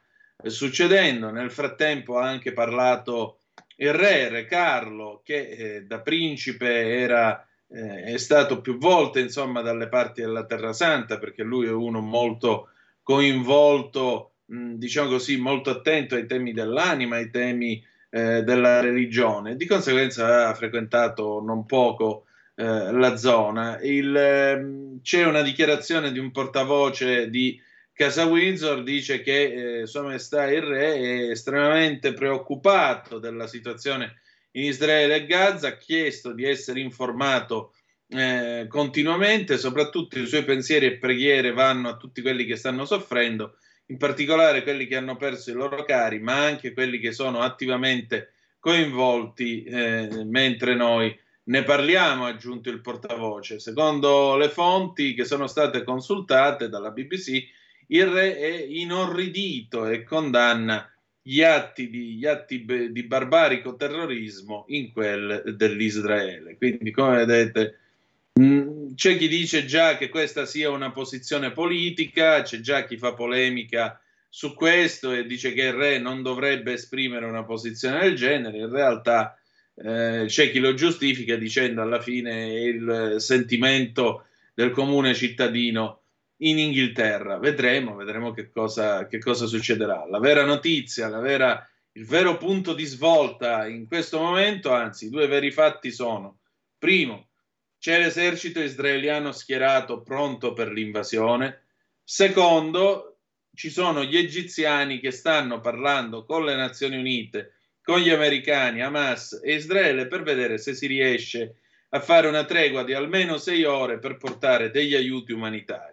succedendo. Nel frattempo ha anche parlato il re, re Carlo, che eh, da principe era, eh, è stato più volte insomma, dalle parti della Terra Santa, perché lui è uno molto coinvolto, mh, diciamo così, molto attento ai temi dell'anima, ai temi eh, della religione. Di conseguenza ha frequentato non poco eh, la zona. Il, ehm, c'è una dichiarazione di un portavoce di Casa Windsor dice che eh, Sua Maestà il Re è estremamente preoccupato della situazione in Israele e Gaza, ha chiesto di essere informato eh, continuamente, soprattutto i suoi pensieri e preghiere vanno a tutti quelli che stanno soffrendo, in particolare quelli che hanno perso i loro cari, ma anche quelli che sono attivamente coinvolti eh, mentre noi ne parliamo, ha aggiunto il portavoce. Secondo le fonti che sono state consultate dalla BBC, il re è inorridito e condanna gli atti di, gli atti di barbarico terrorismo in quel dell'Israele. Quindi, come vedete, mh, c'è chi dice già che questa sia una posizione politica, c'è già chi fa polemica su questo e dice che il re non dovrebbe esprimere una posizione del genere. In realtà eh, c'è chi lo giustifica dicendo alla fine il sentimento del comune cittadino in Inghilterra. Vedremo, vedremo che cosa, che cosa succederà. La vera notizia, la vera, il vero punto di svolta in questo momento, anzi, i due veri fatti sono: primo, c'è l'esercito israeliano schierato pronto per l'invasione. Secondo, ci sono gli egiziani che stanno parlando con le Nazioni Unite, con gli americani, Hamas e Israele per vedere se si riesce a fare una tregua di almeno sei ore per portare degli aiuti umanitari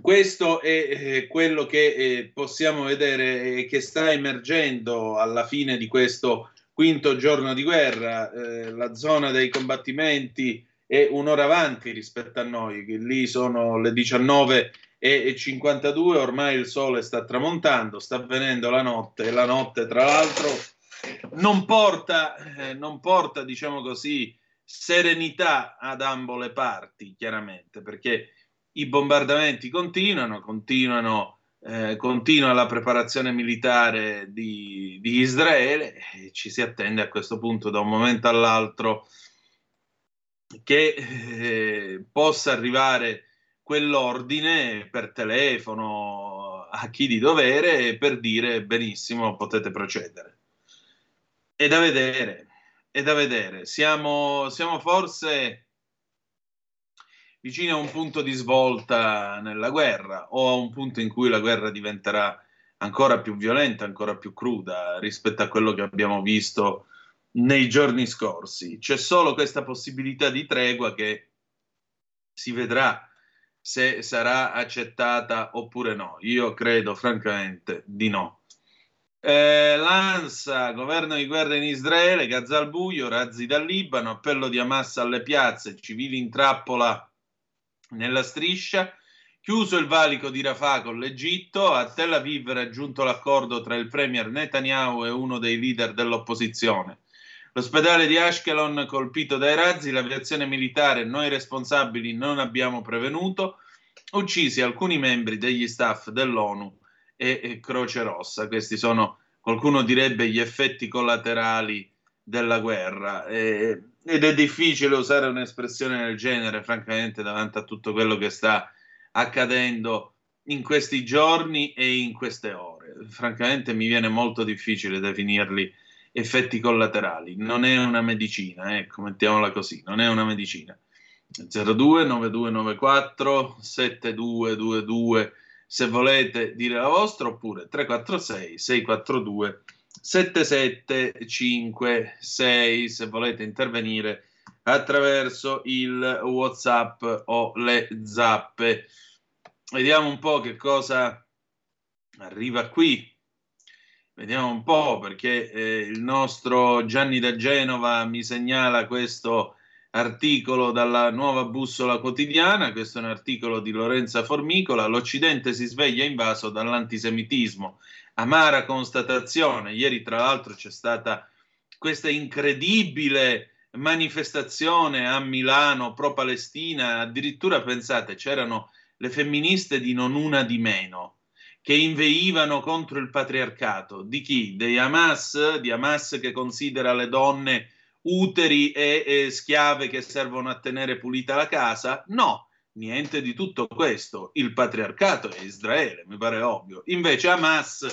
questo è eh, quello che eh, possiamo vedere e che sta emergendo alla fine di questo quinto giorno di guerra. Eh, la zona dei combattimenti è un'ora avanti rispetto a noi, lì sono le 19 e 52, ormai il sole sta tramontando, sta avvenendo la notte e la notte tra l'altro non porta, eh, non porta diciamo così, serenità ad ambo le parti, chiaramente, perché i bombardamenti continuano, continuano eh, continua la preparazione militare di, di, Israele e ci si attende a questo punto da un momento all'altro che eh, possa arrivare quell'ordine per telefono a chi di dovere per dire benissimo potete procedere. È da vedere, è da vedere. Siamo, siamo forse vicino a un punto di svolta nella guerra o a un punto in cui la guerra diventerà ancora più violenta, ancora più cruda rispetto a quello che abbiamo visto nei giorni scorsi. C'è solo questa possibilità di tregua che si vedrà se sarà accettata oppure no. Io credo francamente di no. Eh, L'ANSA, governo di guerra in Israele, Gaza al buio, razzi dal Libano, appello di Hamas alle piazze, civili in trappola nella striscia. Chiuso il valico di Rafah con l'Egitto, a Tel Aviv raggiunto l'accordo tra il premier Netanyahu e uno dei leader dell'opposizione. L'ospedale di Ashkelon colpito dai razzi, l'aviazione militare, noi responsabili non abbiamo prevenuto. uccisi alcuni membri degli staff dell'ONU e, Croce Rossa. Questi sono, qualcuno direbbe, gli effetti collaterali della guerra. E, ed è difficile usare un'espressione del genere, francamente, davanti a tutto quello che sta accadendo in questi giorni e in queste ore. Francamente mi viene molto difficile definirli effetti collaterali. Non è una medicina, ecco, mettiamola così, non è una medicina. 02 9294 7222 se volete dire la vostra oppure 346 642 7756 se volete intervenire attraverso il whatsapp o le zappe. Vediamo un po' che cosa arriva qui. Vediamo un po' perché eh, il nostro Gianni da Genova mi segnala questo articolo dalla nuova bussola quotidiana, questo è un articolo di Lorenza Formicola, l'Occidente si sveglia invaso dall'antisemitismo, amara constatazione, ieri tra l'altro c'è stata questa incredibile manifestazione a Milano pro-Palestina, addirittura pensate c'erano le femministe di non una di meno, che inveivano contro il patriarcato. Di chi? Dei Hamas, di Hamas che considera le donne uteri e, e schiave che servono a tenere pulita la casa? No, niente di tutto questo. Il patriarcato è Israele, mi pare ovvio. Invece Hamas,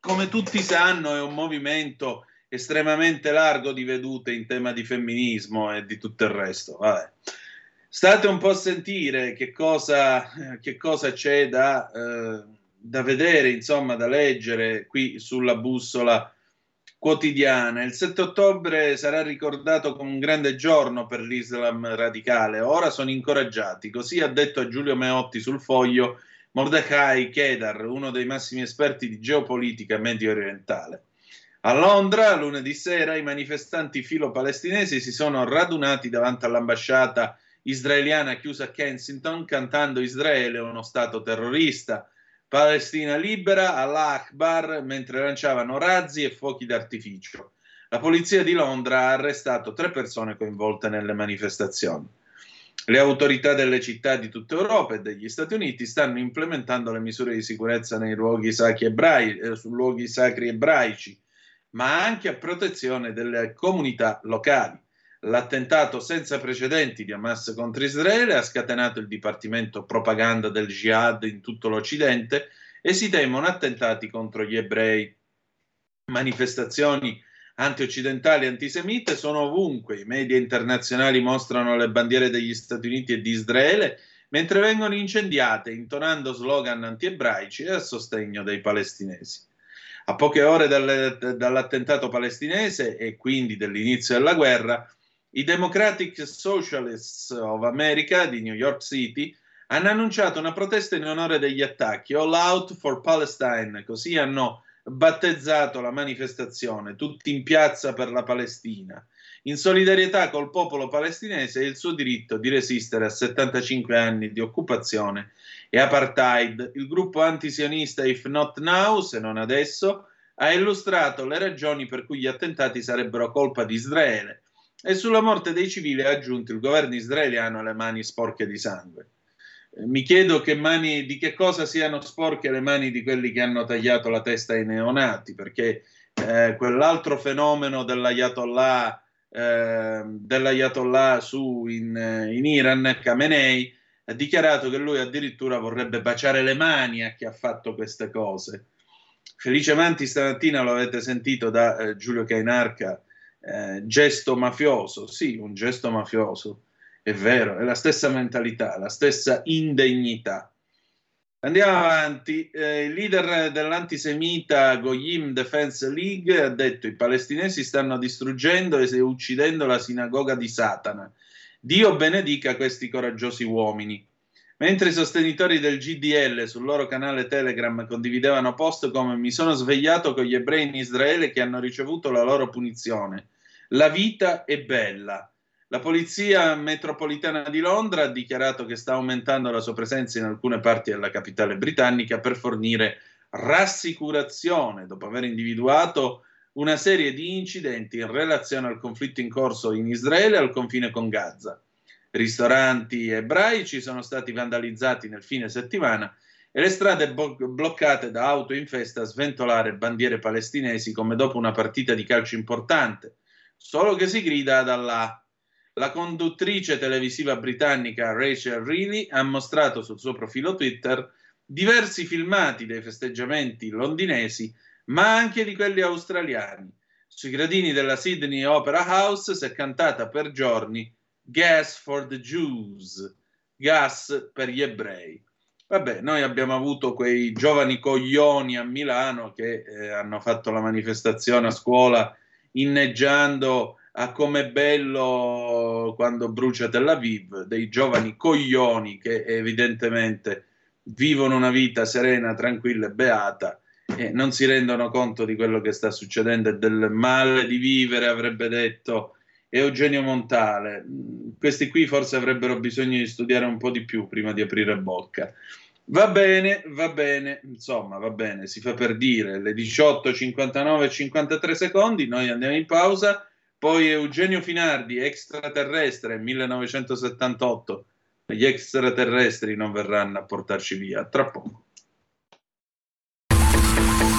come tutti sanno, è un movimento estremamente largo di vedute in tema di femminismo e di tutto il resto. Vabbè. State un po' a sentire che cosa, che cosa c'è da, eh, da vedere, insomma, da leggere qui sulla bussola quotidiana. Il 7 ottobre sarà ricordato come un grande giorno per l'Islam radicale. Ora sono incoraggiati. Così ha detto a Giulio Meotti sul foglio Mordecai Kedar, uno dei massimi esperti di geopolitica medio orientale. A Londra, lunedì sera, i manifestanti filo-palestinesi si sono radunati davanti all'ambasciata israeliana chiusa a Kensington cantando Israele è uno stato terrorista. Palestina libera, Allah Akbar, mentre lanciavano razzi e fuochi d'artificio. La polizia di Londra ha arrestato tre persone coinvolte nelle manifestazioni. Le autorità delle città di tutta Europa e degli Stati Uniti stanno implementando le misure di sicurezza nei luoghi sacri, ebrai, eh, luoghi sacri ebraici, ma anche a protezione delle comunità locali. L'attentato senza precedenti di Hamas contro Israele ha scatenato il Dipartimento Propaganda del Jihad in tutto l'Occidente e si temono attentati contro gli ebrei. Manifestazioni anti-occidentali e antisemite sono ovunque. I media internazionali mostrano le bandiere degli Stati Uniti e di Israele mentre vengono incendiate intonando slogan anti-ebraici e a sostegno dei palestinesi. A poche ore dall'attentato palestinese e quindi dell'inizio della guerra, i Democratic Socialists of America di New York City hanno annunciato una protesta in onore degli attacchi. All Out for Palestine, così hanno battezzato la manifestazione, tutti in piazza per la Palestina, in solidarietà col popolo palestinese e il suo diritto di resistere a 75 anni di occupazione e apartheid. Il gruppo antisionista If Not Now, se non adesso, ha illustrato le ragioni per cui gli attentati sarebbero colpa di Israele e sulla morte dei civili ha aggiunto il governo israeliano le mani sporche di sangue. Eh, mi chiedo che mani, di che cosa siano sporche le mani di quelli che hanno tagliato la testa ai neonati, perché eh, quell'altro fenomeno dell'ayatollah, eh, dell'ayatollah su in, in Iran, Khamenei, ha dichiarato che lui addirittura vorrebbe baciare le mani a chi ha fatto queste cose. Felice Manti stamattina lo avete sentito da eh, Giulio Cainarca, eh, gesto mafioso, sì, un gesto mafioso, è vero, è la stessa mentalità, la stessa indegnità. Andiamo avanti, eh, il leader dell'antisemita Goyim Defense League ha detto i palestinesi stanno distruggendo e uccidendo la sinagoga di Satana. Dio benedica questi coraggiosi uomini. Mentre i sostenitori del GDL sul loro canale Telegram condividevano post come mi sono svegliato con gli ebrei in Israele che hanno ricevuto la loro punizione. La vita è bella. La polizia metropolitana di Londra ha dichiarato che sta aumentando la sua presenza in alcune parti della capitale britannica per fornire rassicurazione dopo aver individuato una serie di incidenti in relazione al conflitto in corso in Israele al confine con Gaza. Ristoranti ebraici sono stati vandalizzati nel fine settimana e le strade bo- bloccate da auto in festa a sventolare bandiere palestinesi come dopo una partita di calcio importante, solo che si grida dalla la conduttrice televisiva britannica Rachel Reilly ha mostrato sul suo profilo Twitter diversi filmati dei festeggiamenti londinesi, ma anche di quelli australiani. Sui gradini della Sydney Opera House si è cantata per giorni Gas for the Jews, gas per gli ebrei. Vabbè, noi abbiamo avuto quei giovani coglioni a Milano che eh, hanno fatto la manifestazione a scuola inneggiando a com'è bello quando brucia Tel Aviv, dei giovani coglioni che evidentemente vivono una vita serena, tranquilla e beata e non si rendono conto di quello che sta succedendo e del male di vivere, avrebbe detto Eugenio Montale. Questi qui forse avrebbero bisogno di studiare un po' di più prima di aprire bocca. Va bene, va bene, insomma, va bene, si fa per dire, le 18, 59 e 53 secondi, noi andiamo in pausa, poi Eugenio Finardi, extraterrestre, 1978, gli extraterrestri non verranno a portarci via, tra poco.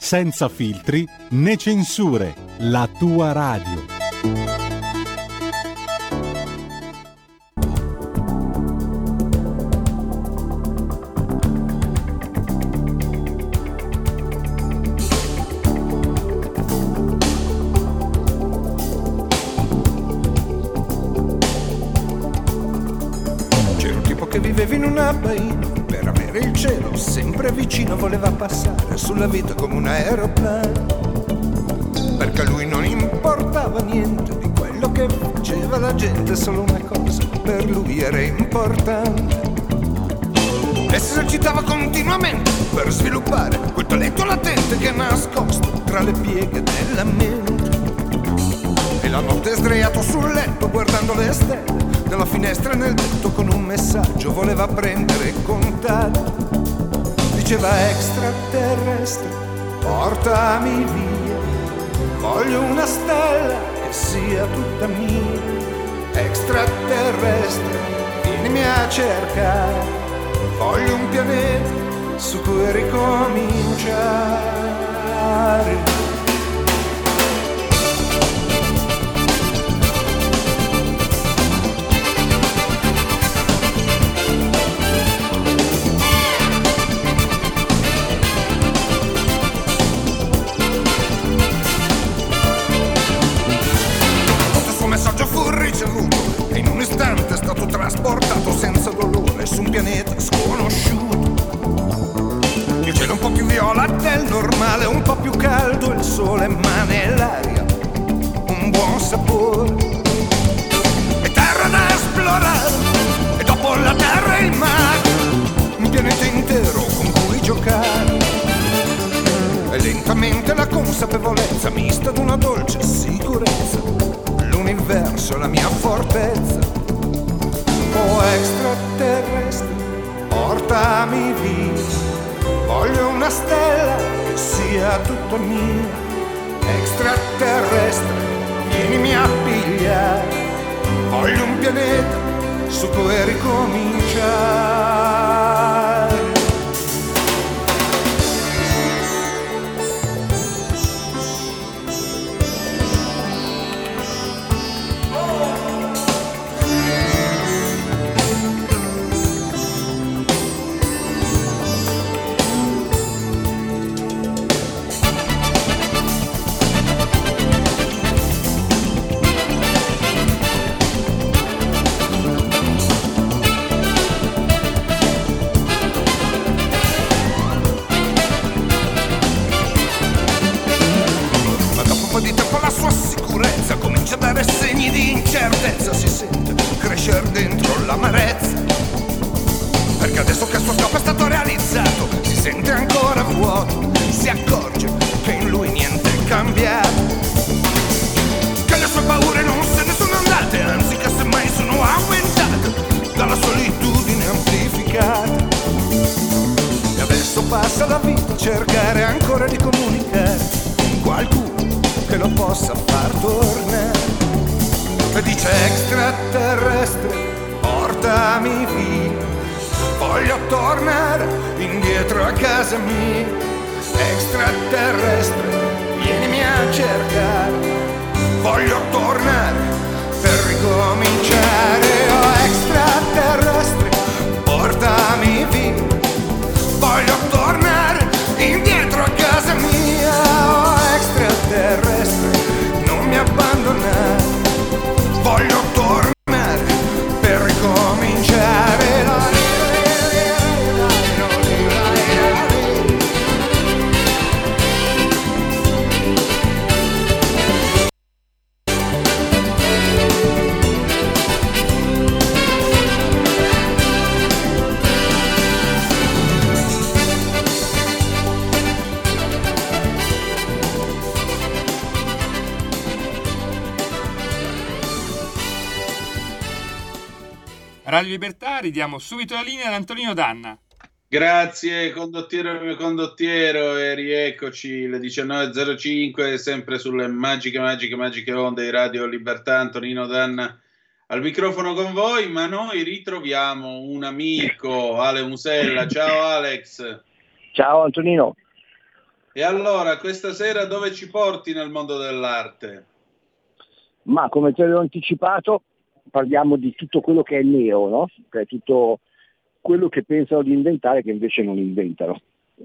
senza filtri né censure, la tua radio. C'era un tipo che viveva in una baina per avere il cielo sempre vicino voleva passare sulla vita come un aeroplano perché a lui non importava niente di quello che faceva la gente solo una cosa per lui era importante. E si esercitava continuamente per sviluppare quel talento latente che è nascosto tra le pieghe della mente. E la notte sdraiato sul letto guardando le stelle dalla finestra nel tetto con un messaggio voleva prendere contatto diceva extraterrestre portami via. Voglio una stella che sia tutta mia. Extraterrestre vienimi a cercare. Voglio un pianeta su cui ricominciare pianeta sconosciuto. Il cielo è un po' più viola del normale, un po' più caldo il sole, ma nell'aria un buon sapore. E terra da esplorare, e dopo la terra il mare, un pianeta intero con cui giocare. E lentamente la consapevolezza mista d'una dolce sicurezza. L'universo è la mia fortezza. Extraterrestre, portami via. Voglio una stella che sia tutto mia. Extraterrestre, vienimi a pigliare. Voglio un pianeta su cui ricominciare. Radio Libertà, ridiamo subito la linea ad Antonino Danna. Grazie condottiero mio condottiero e rieccoci le 19.05 sempre sulle magiche magiche magiche onde di Radio Libertà Antonino Danna al microfono con voi ma noi ritroviamo un amico Ale Musella ciao Alex Ciao Antonino. e allora questa sera dove ci porti nel mondo dell'arte? Ma come ti avevo anticipato, parliamo di tutto quello che è neo, no? Che è tutto quello che pensano di inventare che invece non inventano.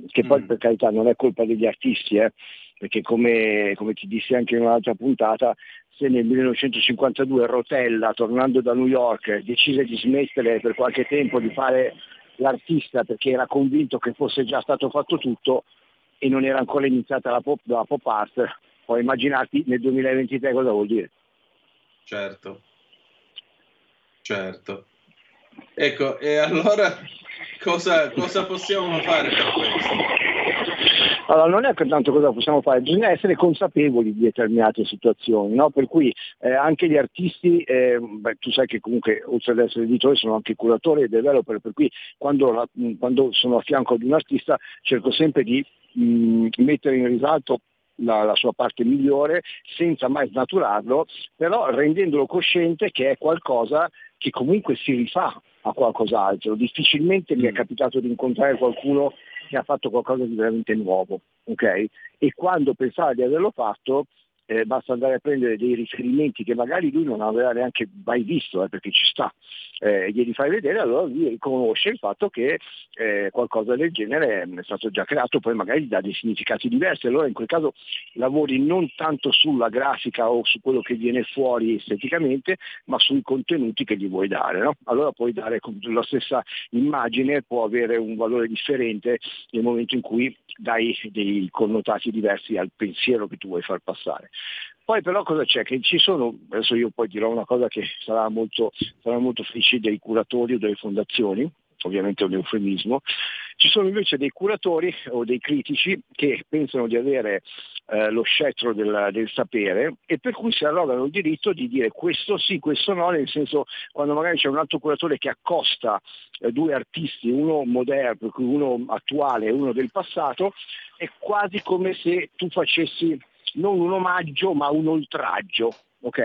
Che poi Mm. per carità non è colpa degli artisti, eh? perché come, come ti dissi anche in un'altra puntata, se nel 1952 Rotella, tornando da New York, decise di smettere per qualche tempo di fare l'artista perché era convinto che fosse già stato fatto tutto e non era ancora iniziata la pop, la pop art, puoi immaginarti nel 2023 cosa vuol dire. Certo, certo. Ecco, e allora cosa, cosa possiamo fare per questo? Allora, non è tanto cosa possiamo fare, bisogna essere consapevoli di determinate situazioni, no? per cui eh, anche gli artisti, eh, beh, tu sai che comunque oltre ad essere editore sono anche curatori e developer, per cui quando, quando sono a fianco di un artista cerco sempre di mh, mettere in risalto la, la sua parte migliore senza mai snaturarlo, però rendendolo cosciente che è qualcosa che comunque si rifà a qualcos'altro. Difficilmente mi è Mm. capitato di incontrare qualcuno che ha fatto qualcosa di veramente nuovo, ok? E quando pensava di averlo fatto, eh, basta andare a prendere dei riferimenti che magari lui non aveva neanche mai visto, eh, perché ci sta, eh, glieli fai vedere, allora lui riconosce il fatto che eh, qualcosa del genere è stato già creato, poi magari dà dei significati diversi, allora in quel caso lavori non tanto sulla grafica o su quello che viene fuori esteticamente, ma sui contenuti che gli vuoi dare. no? Allora puoi dare la stessa immagine, può avere un valore differente nel momento in cui dai dei connotati diversi al pensiero che tu vuoi far passare. Poi però cosa c'è? Che ci sono, adesso io poi dirò una cosa che sarà molto, sarà molto felice dei curatori o delle fondazioni, ovviamente è un eufemismo, ci sono invece dei curatori o dei critici che pensano di avere eh, lo scettro del, del sapere e per cui si arrogano il diritto di dire questo sì, questo no, nel senso quando magari c'è un altro curatore che accosta eh, due artisti, uno moderno, uno attuale e uno del passato, è quasi come se tu facessi non un omaggio ma un oltraggio, ok?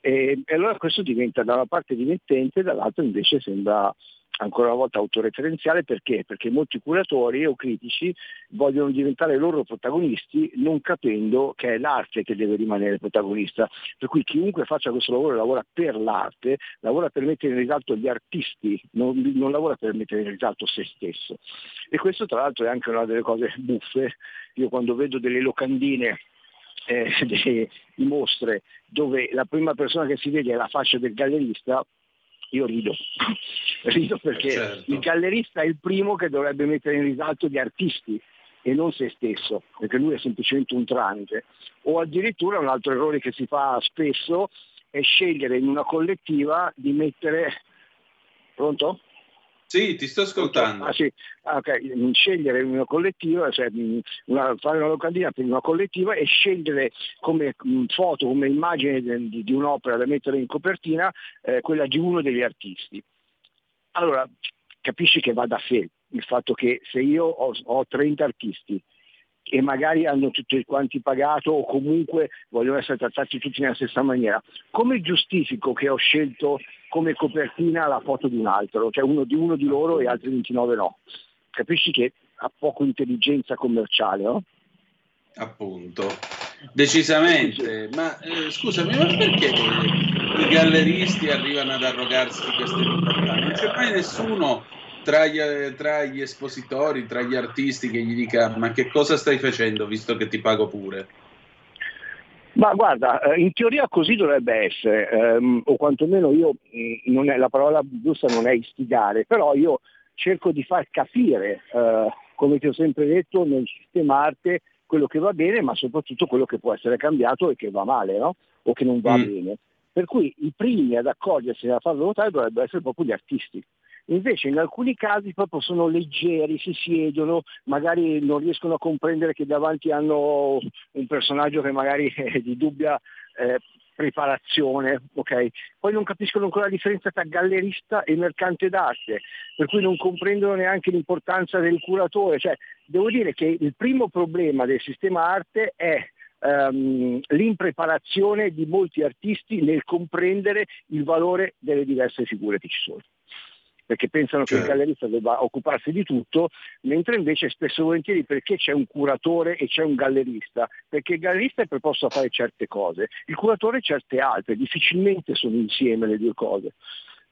E, e allora questo diventa da una parte dimettente, dall'altra invece sembra ancora una volta autoreferenziale perché? Perché molti curatori o critici vogliono diventare loro protagonisti non capendo che è l'arte che deve rimanere protagonista. Per cui chiunque faccia questo lavoro lavora per l'arte, lavora per mettere in risalto gli artisti, non, non lavora per mettere in risalto se stesso. E questo tra l'altro è anche una delle cose buffe. Io quando vedo delle locandine eh, delle- di mostre dove la prima persona che si vede è la faccia del gallerista, io rido. rido perché Certo. il gallerista è il primo che dovrebbe mettere in risalto gli artisti e non se stesso, perché lui è semplicemente un tramite. O addirittura un altro errore che si fa spesso è scegliere in una collettiva di mettere... Pronto? Sì, ti sto ascoltando. Ah, sì. Ah, ok. Mm, Scegliere una collettiva, cioè, mm, una- fare una locandina per una collettiva e scegliere come mm, foto, come immagine di, di un'opera da mettere in copertina eh, quella di uno degli artisti. Allora, capisci che va da sé il fatto che se io ho, ho 30 artisti e magari hanno tutti quanti pagato o comunque vogliono essere trattati tutti nella stessa maniera, come giustifico che ho scelto come copertina la foto di un altro, cioè uno di uno di loro e altri 29 no? Capisci che ha poco intelligenza commerciale, no? Appunto, decisamente. Ma eh, scusami, ma perché i galleristi arrivano ad arrogarsi queste libertà? Non c'è mai nessuno tra gli, tra gli espositori, tra gli artisti che gli dica ma che cosa stai facendo visto che ti pago pure? Ma guarda, eh, in teoria così dovrebbe essere, ehm, o quantomeno io, non è, la parola giusta non è istigare, però io cerco di far capire, eh, come ti ho sempre detto, nel sistema arte quello che va bene, ma soprattutto quello che può essere cambiato e che va male, no? o che non va Mm. bene. Per cui i primi ad accorgersi e a farlo notare dovrebbero essere proprio gli artisti. Invece in alcuni casi proprio sono leggeri, si siedono, magari non riescono a comprendere che davanti hanno un personaggio che magari è di dubbia eh, preparazione, ok? Poi non capiscono ancora la differenza tra gallerista e mercante d'arte, per cui non comprendono neanche l'importanza del curatore. Cioè, devo dire che il primo problema del sistema arte è ehm, l'impreparazione di molti artisti nel comprendere il valore delle diverse figure che ci sono perché pensano che il Certo. gallerista debba occuparsi di tutto, mentre invece spesso e volentieri perché c'è un curatore e c'è un gallerista? Perché il gallerista è preposto a fare certe cose, il curatore certe altre, difficilmente sono insieme le due cose.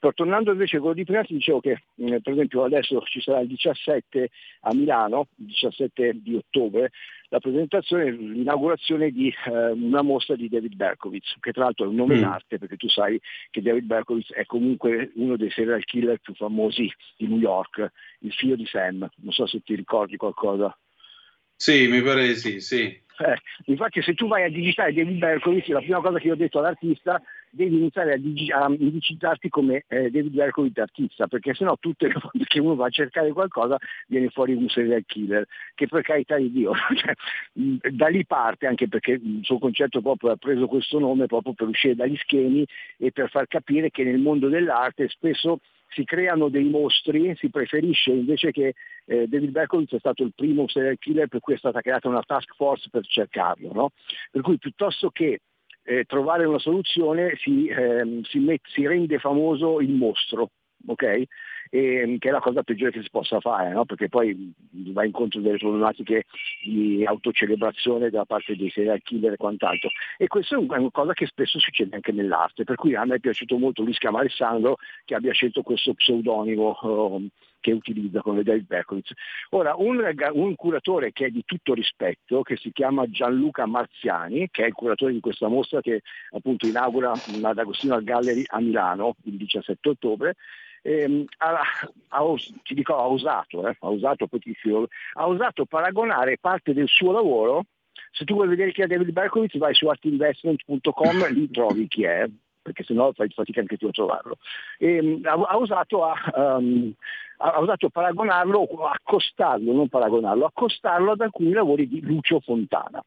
Però tornando invece a quello di prima ti dicevo che eh, per esempio adesso ci sarà il 17 a Milano, il 17 di ottobre, la presentazione, l'inaugurazione di eh, una mostra di David Berkowitz, che tra l'altro è un nome Mm. d'arte perché tu sai che David Berkowitz è comunque uno dei serial killer più famosi di New York, il figlio di Sam, non so se ti ricordi qualcosa. Sì, mi pare di sì, sì. Eh, infatti se tu vai a digitare David Berkowitz, la prima cosa che io ho detto all'artista, devi iniziare a, digi- a indicizzarti come eh, David Berkowitz artista, perché sennò tutte le volte che uno va a cercare qualcosa viene fuori un serial killer, che per carità di Dio, cioè, da lì parte, anche perché il suo concetto proprio ha preso questo nome proprio per uscire dagli schemi e per far capire che nel mondo dell'arte spesso si creano dei mostri, si preferisce invece che eh, David Berkowitz è stato il primo serial killer per cui è stata creata una task force per cercarlo, no? per cui piuttosto che eh, trovare una soluzione si, ehm, si met- si rende famoso il mostro, ok? E, che è la cosa peggiore che si possa fare, no? perché poi va incontro delle problematiche di autocelebrazione da parte dei serial killer e quant'altro. E questo è un- è una cosa che spesso succede anche nell'arte, per cui a me è piaciuto molto, lui si chiama Alessandro, che abbia scelto questo pseudonimo ehm, che utilizza come David Berkowitz. Ora, un, un curatore che è di tutto rispetto, che si chiama Gianluca Marziani, che è il curatore di questa mostra che appunto inaugura ad Agostino al Gallery a Milano il 17 ottobre, ehm, ha, ha ti dico, ha usato, eh, ha ti scrivo, ha usato paragonare parte del suo lavoro, se tu vuoi vedere chi è David Berkowitz vai su artinvestment.com, lì trovi chi è, perché sennò fai fatica anche tu a trovarlo. Ehm, ha, ha usato a, um, ha usato paragonarlo, accostarlo, non paragonarlo, accostarlo ad alcuni lavori di Lucio Fontana.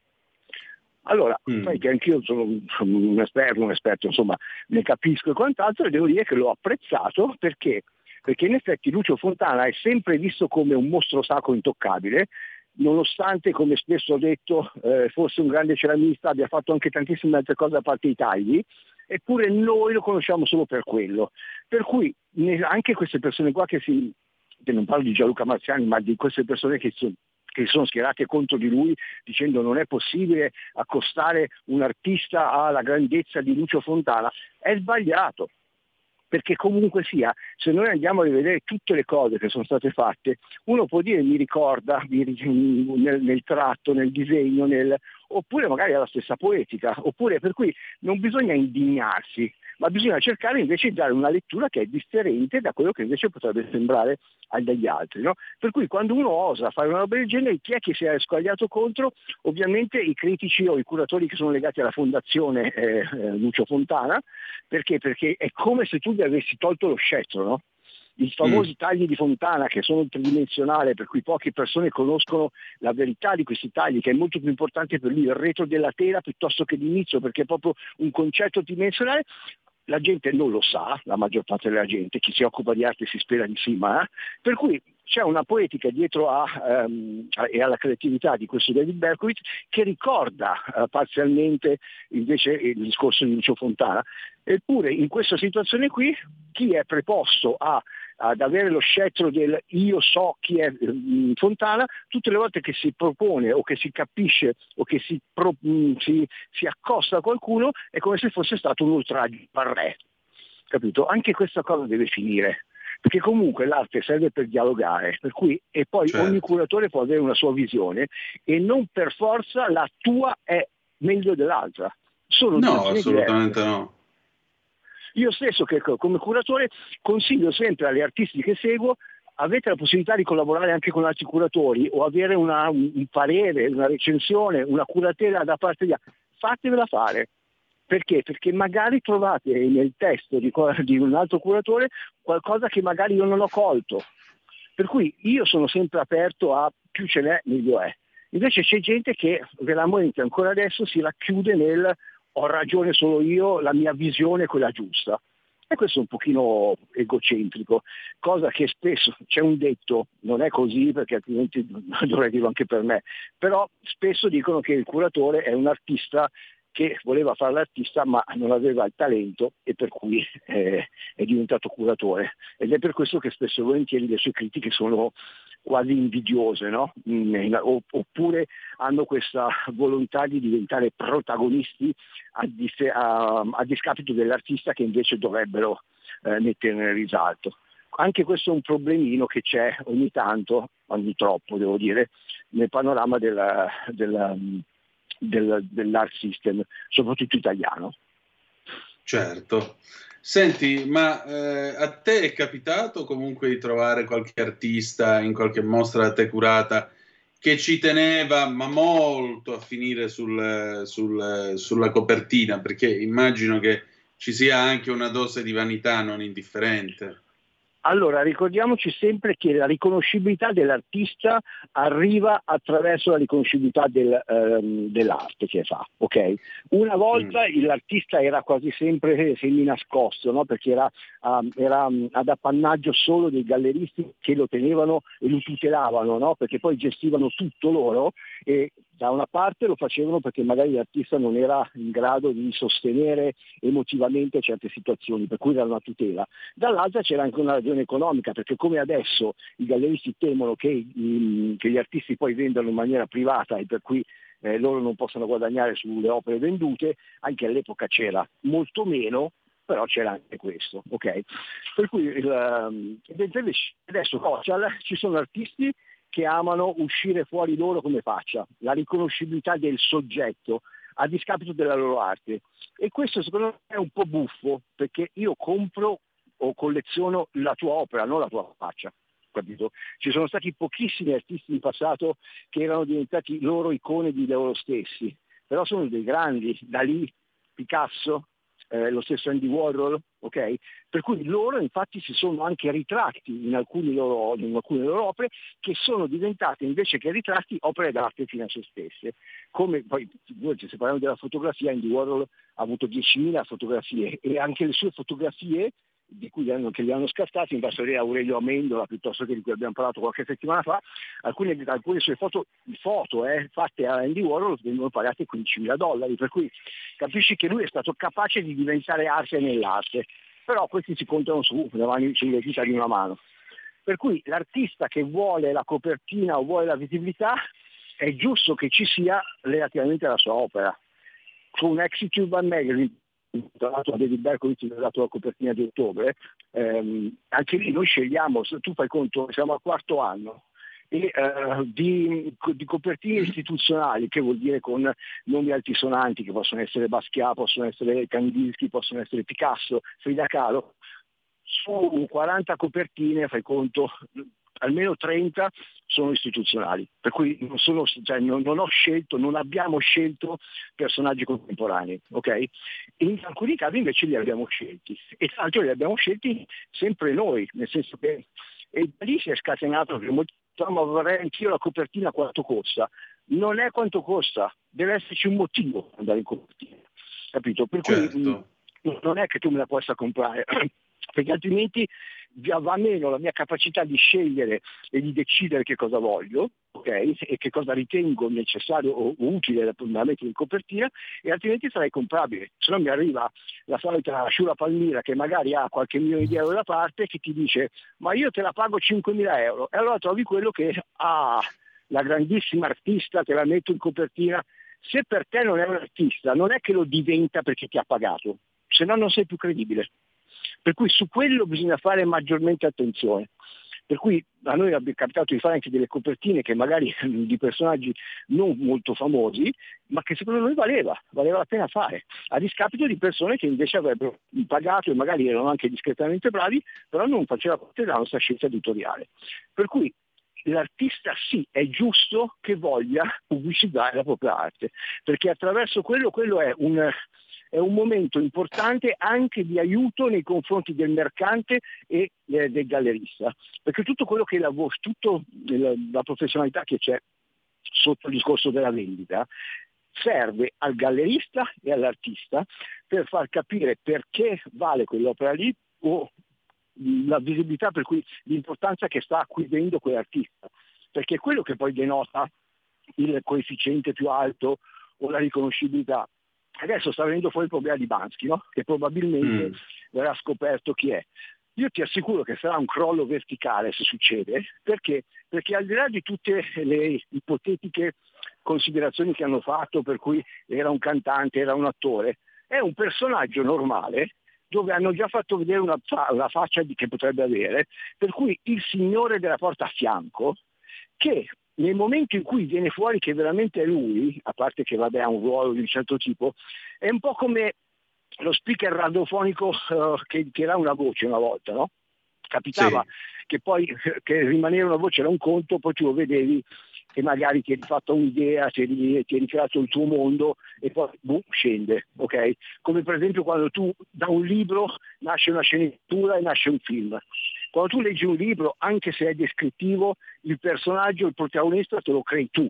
Allora, Mm. sai che anch'io sono un- sono un esperto, un esperto, insomma, ne capisco e quant'altro e devo dire che l'ho apprezzato perché? Perché in effetti Lucio Fontana è sempre visto come un mostro sacro intoccabile, nonostante, come spesso ho detto, eh, fosse un grande ceramista, abbia fatto anche tantissime altre cose a parte i tagli, eppure noi lo conosciamo solo per quello. Per cui ne- anche queste persone qua che si, che non parlo di Gianluca Marziani, ma di queste persone che sono che si sono schierate contro di lui dicendo non è possibile accostare un artista alla grandezza di Lucio Fontana, è sbagliato. Perché comunque sia, se noi andiamo a rivedere tutte le cose che sono state fatte, uno può dire mi ricorda mi nel, nel tratto, nel disegno, nel- oppure magari alla stessa poetica, oppure per cui non bisogna indignarsi, ma bisogna cercare invece di dare una lettura che è differente da quello che invece potrebbe sembrare agli altri. no? Per cui quando uno osa fare una roba del genere, chi è che si è squagliato contro? Ovviamente i critici o i curatori che sono legati alla fondazione eh, eh, Lucio Fontana, perché? Perché è come se tu gli avessi tolto lo scettro, no? I famosi tagli di Fontana che sono tridimensionali per cui poche persone conoscono la verità di questi tagli, che è molto più importante per lui il retro della tela piuttosto che l'inizio, perché è proprio un concetto dimensionale, la gente non lo sa, la maggior parte della gente, chi si occupa di arte si spera di sì, ma per cui c'è una poetica dietro a, a- e alla creatività di questo David Berkowitz che ricorda eh, parzialmente invece il discorso di Lucio Fontana. Eppure in questa situazione qui chi è preposto a- ad avere lo scettro del io so chi è eh, Fontana, tutte le volte che si propone o che si capisce o che si, pro- mh, si- si accosta a qualcuno è come se fosse stato un oltraggio al re. Capito? Anche questa cosa deve finire. Perché comunque l'arte serve per dialogare, per cui e poi Certo. ogni curatore può avere una sua visione e non per forza la tua è meglio dell'altra. Sono No, assolutamente diverse. no. Io stesso che come curatore consiglio sempre alle artisti che seguo avete la possibilità di collaborare anche con altri curatori o avere una- un parere, una recensione, una curatela da parte di altri, fatevela fare. Perché? Perché magari trovate nel testo di, di un altro curatore qualcosa che magari io non ho colto. Per cui io sono sempre aperto a più ce n'è, meglio è. Invece c'è gente che veramente ancora adesso si racchiude nel ho ragione solo io, la mia visione è quella giusta. E questo è un pochino egocentrico, cosa che spesso c'è un detto, non è così perché altrimenti dovrei dirlo anche per me, però spesso dicono che il curatore è un artista che voleva fare l'artista ma non aveva il talento e per cui eh, è diventato curatore. Ed è per questo che spesso e volentieri le sue critiche sono quasi invidiose, no? Mm, oppure hanno questa volontà di diventare protagonisti a, dis- a- a discapito dell'artista che invece dovrebbero eh, mettere nel risalto. Anche questo è un problemino che c'è ogni tanto, ogni troppo devo dire, nel panorama della- della- del- dell'art system, soprattutto italiano. Certo. Senti, ma eh, a te è capitato comunque di trovare qualche artista in qualche mostra da te curata che ci teneva, ma molto a finire sul- sul- sulla copertina? Perché immagino che ci sia anche una dose di vanità non indifferente. Allora, ricordiamoci sempre che la riconoscibilità dell'artista arriva attraverso la riconoscibilità del, ehm, dell'arte che fa, ok? Una volta l'artista era quasi sempre semi-nascosto, no? perché era, ah, era, mm, ad appannaggio solo dei galleristi che lo tenevano e lo tutelavano, no? perché poi gestivano tutto loro e da una parte lo facevano perché magari l'artista non era in grado di sostenere emotivamente certe situazioni, per cui era una tutela. Dall'altra c'era anche una ragione economica, perché come adesso i galleristi temono che, mm, che gli artisti poi vendano in maniera privata e per cui eh, loro non possono guadagnare sulle opere vendute, anche all'epoca c'era molto meno, però c'era anche questo, ok? Per cui il, ehm, adesso social ci sono artisti che amano uscire fuori loro come faccia, la riconoscibilità del soggetto a discapito della loro arte. E questo secondo me è un po' buffo, perché io compro o colleziono la tua opera, non la tua faccia. Capito? Ci sono stati pochissimi artisti in passato che erano diventati loro icone di loro stessi, però sono dei grandi, da lì Picasso, eh, lo stesso Andy Warhol, ok? Per cui loro infatti si sono anche ritratti in, loro, in alcune loro opere che sono diventate invece che ritratti opere d'arte fino a se stesse. Come poi se parliamo della fotografia, Andy Warhol ha avuto 10.000 fotografie e anche le sue fotografie di cui li hanno, che li hanno scartati, in vedere Aurelio Amendola piuttosto che di cui abbiamo parlato qualche settimana fa, alcune, alcune sue foto, foto eh, fatte a Andy Warhol vengono pagate 15.000 dollari, per cui capisci che lui è stato capace di diventare arte nell'arte, però questi si contano su le mani sulle dita di una mano. Per cui l'artista che vuole la copertina o vuole la visibilità è giusto che ci sia relativamente alla sua opera. Con Exit Urban Magazine tra l'altro a David Berkowitz mi ha dato la copertina di ottobre, ehm, anche lì noi scegliamo, tu fai conto, siamo al quarto anno, e, eh, di, di copertine istituzionali, che vuol dire con nomi altisonanti, che possono essere Basquiat, possono essere Kandinsky, possono essere Picasso, Frida Kahlo, su 40 copertine, fai conto, almeno 30 sono istituzionali, per cui non, sono, cioè, non, non ho scelto, non abbiamo scelto personaggi contemporanei, ok? In alcuni casi invece li abbiamo scelti e tra l'altro li abbiamo scelti sempre noi, nel senso che e da lì si è scatenato che molti ma vorrei anch'io la copertina quanto costa. Non è quanto costa, deve esserci un motivo per andare in copertina, capito? Per cui Certo. mh, non è che tu me la possa comprare, perché altrimenti va meno la mia capacità di scegliere e di decidere che cosa voglio, ok? E che cosa ritengo necessario o utile da mettere in copertina, e altrimenti sarei comprabile. Se no mi arriva la solita Shura Palmira che magari ha qualche milione di euro da parte che ti dice ma io te la pago 5.000 euro e allora trovi quello che ha la grandissima artista, te la metto in copertina. Se per te non è un artista, non è che lo diventa perché ti ha pagato, se no non sei più credibile. Per cui su quello bisogna fare maggiormente attenzione. Per cui a noi è capitato di fare anche delle copertine che magari di personaggi non molto famosi, ma che secondo noi valeva, valeva la pena fare, a discapito di persone che invece avrebbero pagato e magari erano anche discretamente bravi, però non faceva parte della nostra scelta editoriale. Per cui l'artista sì, è giusto che voglia pubblicizzare la propria arte, perché attraverso quello, quello è un, è un momento importante anche di aiuto nei confronti del mercante e eh, del gallerista, perché tutto quello che lavora, tutta la, la professionalità che c'è sotto il discorso della vendita serve al gallerista e all'artista per far capire perché vale quell'opera lì o la visibilità per cui l'importanza che sta acquisendo quell'artista, perché è quello che poi denota il coefficiente più alto o la riconoscibilità. Adesso sta venendo fuori il problema di Bansky, no? che probabilmente Mm. verrà scoperto chi è. Io ti assicuro che sarà un crollo verticale se succede, perché? Perché al di là di tutte le ipotetiche considerazioni che hanno fatto, per cui era un cantante, era un attore, è un personaggio normale dove hanno già fatto vedere una, una faccia di- che potrebbe avere, per cui il signore della porta a fianco, che nel momento in cui viene fuori che veramente è lui, a parte che vabbè, ha un ruolo di un certo tipo, è un po' come lo speaker radiofonico eh, che, che era una voce una volta, no? Capitava che poi eh, che rimanere una voce era un conto, poi tu lo vedevi e magari ti eri fatto un'idea, ti eri, ti eri creato il tuo mondo e poi boom, scende, ok? Come per esempio quando tu da un libro nasce una sceneggiatura e nasce un film. Quando tu leggi un libro, anche se è descrittivo, il personaggio, il protagonista te lo crei tu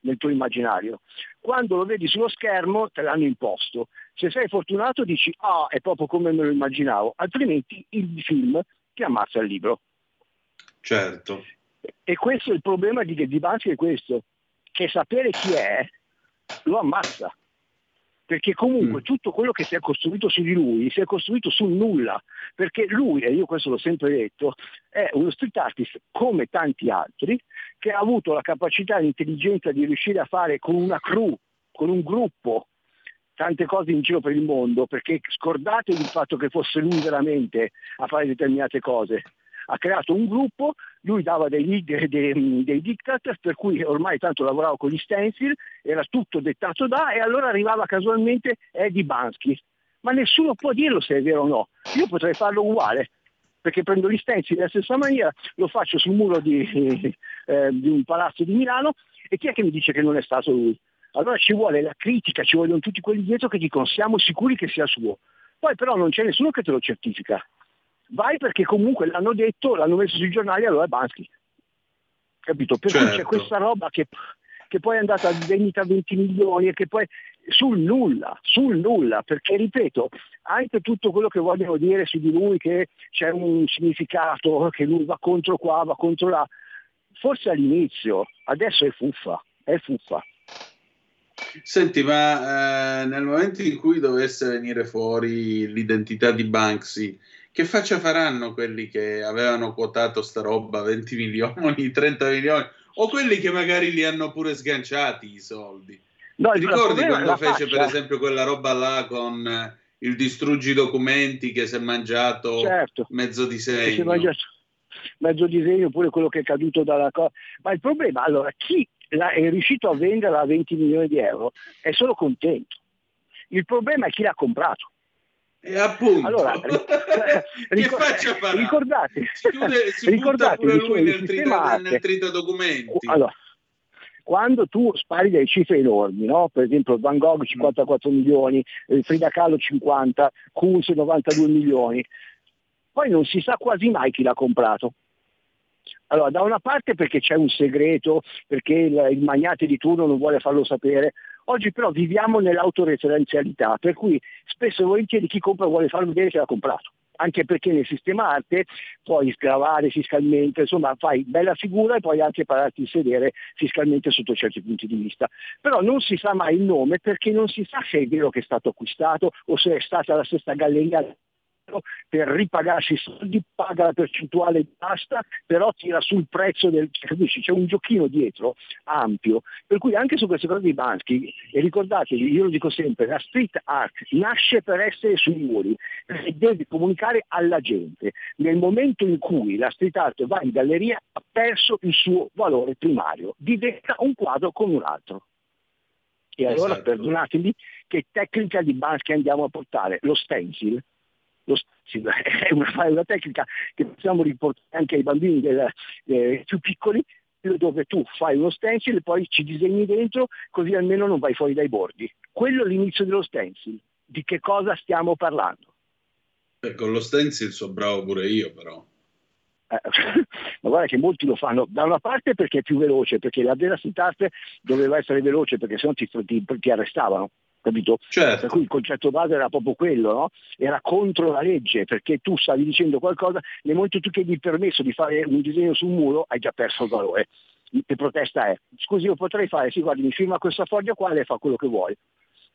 nel tuo immaginario. Quando lo vedi sullo schermo te l'hanno imposto. Se sei fortunato dici ah è proprio come me lo immaginavo, altrimenti il film ti ammazza il libro. Certo. E questo è il problema di, di Banksy è questo, che sapere chi è lo ammazza. Perché comunque Mm. tutto quello che si è costruito su di lui si è costruito sul nulla. Perché lui, e io questo l'ho sempre detto, è uno street artist come tanti altri, che ha avuto la capacità e l'intelligenza di riuscire a fare con una crew, con un gruppo, tante cose in giro per il mondo, perché scordatevi il fatto che fosse lui veramente a fare determinate cose. Ha creato un gruppo, lui dava dei, dei, dei, dei diktat, per cui ormai tanto lavorava con gli stencil, era tutto dettato da, e allora arrivava casualmente Eddie Bansky. Ma nessuno può dirlo se è vero o no. Io potrei farlo uguale, perché prendo gli stencil della stessa maniera, lo faccio sul muro di, eh, di un palazzo di Milano, e chi è che mi dice che non è stato lui? Allora ci vuole la critica, ci vogliono tutti quelli dietro che dicono siamo sicuri che sia suo. Poi però non c'è nessuno che te lo certifica. Vai perché comunque l'hanno detto, l'hanno messo sui giornali, allora è Bansky. Capito? Per cui c'è Certo. questa roba che, che poi è andata a vendita a 20 milioni e che poi sul nulla, sul nulla, perché ripeto, anche tutto quello che vogliono dire su di lui, che c'è un significato, che lui va contro qua, va contro là, forse all'inizio, adesso è fuffa, è fuffa. Senti, ma eh, nel momento in cui dovesse venire fuori l'identità di Banksy, che faccia faranno quelli che avevano quotato sta roba 20 milioni, 30 milioni, o quelli che magari li hanno pure sganciati i soldi? No, ricordi quando fece per faccia. esempio quella roba là con eh, il distruggi documenti che si è mangiato Certo. mezzo disegno? mangia mezzo disegno oppure quello che è caduto dalla cosa. Ma il problema, allora, chi è riuscito a venderla a 20 milioni di euro è solo contento. Il problema è chi l'ha comprato. E appunto, Allora, ricor- ricordate, Si, chiude- si ricordate pure lui nel, sistema trita, arte- nel tritadocumenti. Allora, quando tu spari delle cifre enormi, no? per esempio Van Gogh 54 milioni, eh, Frida Kahlo 50, Kunz 92 milioni, poi non si sa quasi mai chi l'ha comprato. Allora, da una parte perché c'è un segreto, perché il, il magnate di turno non vuole farlo sapere, oggi però viviamo nell'autoreferenzialità, per cui spesso e volentieri chi compra vuole farlo vedere che l'ha comprato anche perché nel sistema arte puoi sgravare fiscalmente, insomma fai bella figura e puoi anche pararti il sedere fiscalmente sotto certi punti di vista. Però non si sa mai il nome perché non si sa se è vero che è stato acquistato o se è stata la stessa galleria per ripagarsi i soldi, paga la percentuale di pasta, però tira sul prezzo del capisci? C'è un giochino dietro ampio, per cui anche su queste cose di Bansky, e ricordatevi, io lo dico sempre, la street art nasce per essere sui muri e deve comunicare alla gente. Nel momento in cui la street art va in galleria ha perso il suo valore primario, diventa un quadro come un altro. E allora Esatto. perdonatemi che tecnica di Bansky andiamo a portare, lo stencil è una, è una tecnica che possiamo riportare anche ai bambini eh, più piccoli, dove tu fai uno stencil e poi ci disegni dentro, così almeno non vai fuori dai bordi. Quello è l'inizio dello stencil. Di che cosa stiamo parlando? Beh, con lo stencil so bravo pure io, però. Eh, ma guarda che molti lo fanno da una parte perché è più veloce, perché la vera art doveva essere veloce perché sennò ti, ti, ti arrestavano, capito? Certo. Per cui il concetto base era proprio quello, no? Era contro la legge, perché tu stavi dicendo qualcosa, nel momento tu chiedi il permesso di fare un disegno su un muro, hai già perso il valore. Che protesta è? Scusi, io potrei fare, sì, guardi, mi firma questa foglia qua, lei fa quello che vuole.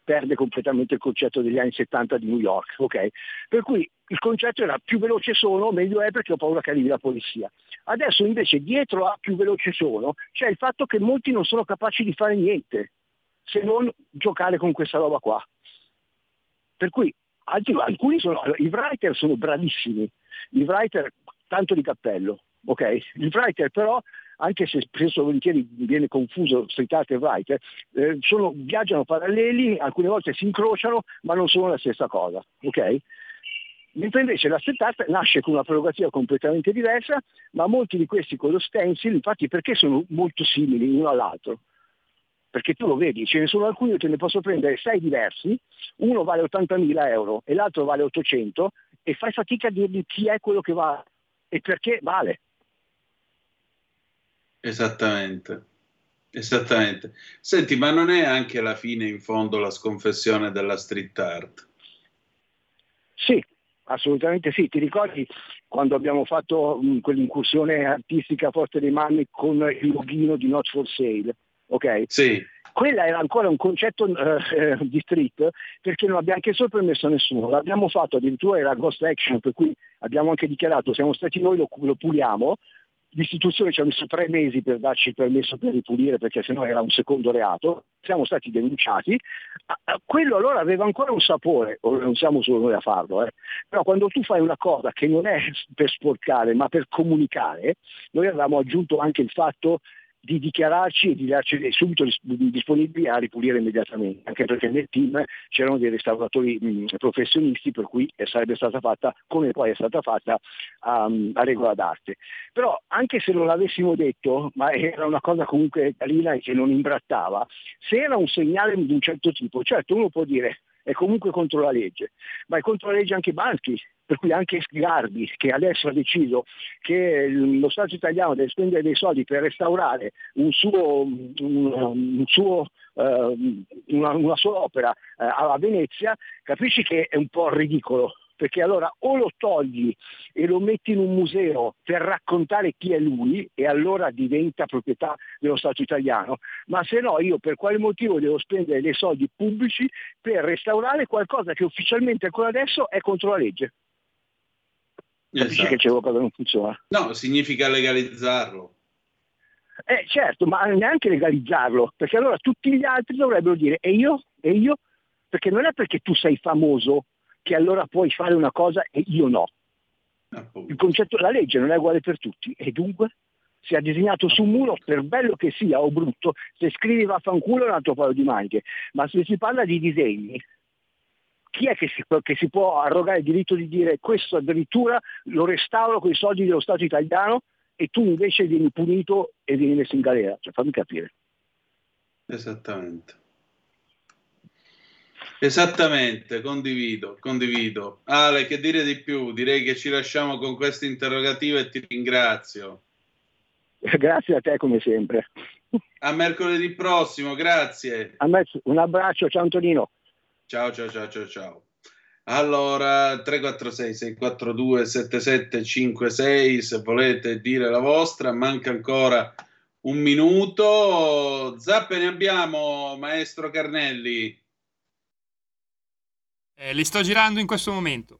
Perde completamente il concetto degli anni 70 di New York, ok? Per cui il concetto era più veloce sono, meglio è perché ho paura che arrivi la polizia. Adesso invece dietro a più veloce sono c'è il fatto che molti non sono capaci di fare niente se non giocare con questa roba qua. Per cui alcuni sono, i writer sono bravissimi, i writer tanto di cappello, ok? Il writer però, anche se spesso volentieri viene confuso street art e writer, eh, sono- viaggiano paralleli, alcune volte si incrociano, ma non sono la stessa cosa, ok? Mentre invece la street art nasce con una prerogativa completamente diversa, ma molti di questi con lo stencil, infatti perché sono molto simili uno all'altro? Perché tu lo vedi, ce ne sono alcuni, io te ne posso prendere sei diversi, uno vale 80.000 euro e l'altro vale 800 e fai fatica a dirgli chi è quello che vale e perché vale. Esattamente. Esattamente. Senti, ma non è anche alla fine in fondo la sconfessione della street art? Sì, assolutamente sì. Ti ricordi quando abbiamo fatto mh, quell'incursione artistica a Forte dei Manni con il loghino di Not for Sale? Ok? Sì, Quella era ancora un concetto eh, eh, di street perché non abbiamo anche solo permesso a nessuno, l'abbiamo fatto addirittura era ghost action per cui abbiamo anche dichiarato siamo stati noi, lo, lo puliamo, l'istituzione ci ha messo tre mesi per darci il permesso per ripulire perché sennò era un secondo reato, siamo stati denunciati, Ah, ah, quello allora aveva ancora un sapore, non siamo solo noi a farlo, eh. però quando tu fai una cosa che non è per sporcare ma per comunicare, noi avevamo aggiunto anche il fatto di dichiararci e di darci subito dis- disponibili a ripulire immediatamente, anche perché nel team c'erano dei restauratori professionisti per cui sarebbe stata fatta come poi è stata fatta a, a regola d'arte. Però anche se non l'avessimo detto, ma era una cosa comunque carina e che non imbrattava, se era un segnale di un certo tipo, certo uno può dire è comunque contro la legge, ma è contro la legge anche Bansky, per cui anche Sgarbi, che adesso ha deciso che lo Stato italiano deve spendere dei soldi per restaurare un suo, un, un suo, eh, una, una sua opera eh, a Venezia, capisci che è un po' ridicolo, perché allora o lo togli e lo metti in un museo per raccontare chi è lui e allora diventa proprietà dello Stato italiano, ma se no io per quale motivo devo spendere dei soldi pubblici per restaurare qualcosa che ufficialmente ancora adesso è contro la legge? Esatto. che c'è qualcosa che non funziona? No, significa legalizzarlo. Eh certo, ma neanche legalizzarlo, perché allora tutti gli altri dovrebbero dire e io? E io? Perché non è perché tu sei famoso che allora puoi fare una cosa e io no. appunto. Il concetto, la legge non è uguale per tutti e dunque si è disegnato su un muro, per bello che sia o brutto, se scrivi vaffanculo è un altro paio di maniche, ma se si parla di disegni, chi è che si, che si può arrogare il diritto di dire questo addirittura lo restauro con i soldi dello Stato italiano e tu invece vieni punito e vieni messo in galera? Cioè, fammi capire. Esattamente. Esattamente, condivido, condivido. Ale, che dire di più? Direi che ci lasciamo con questo interrogativo e ti ringrazio. Grazie a te come sempre. A mercoledì prossimo, grazie. Me un abbraccio, ciao Antonino. Ciao, ciao, ciao, ciao, ciao. Allora, 346 642 7756, se volete dire la vostra, manca ancora un minuto. Zappe ne abbiamo, maestro Carnelli. Eh, li sto girando in questo momento.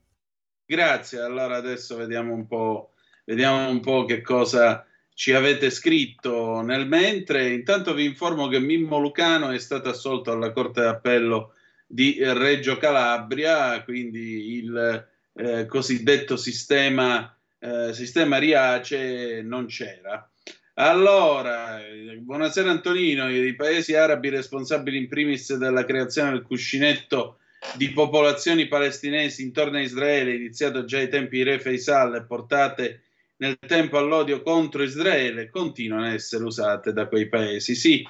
Grazie, allora adesso vediamo un po', vediamo un po' che cosa ci avete scritto nel mentre. Intanto vi informo che Mimmo Lucano è stato assolto alla Corte d'Appello di Reggio Calabria, quindi il eh, cosiddetto sistema, eh, sistema Riace non c'era. Allora, eh, buonasera Antonino, i paesi arabi responsabili in primis della creazione del cuscinetto di popolazioni palestinesi intorno a Israele, iniziato già ai tempi di Re Faisal e portate nel tempo all'odio contro Israele, continuano a essere usate da quei paesi. Sì,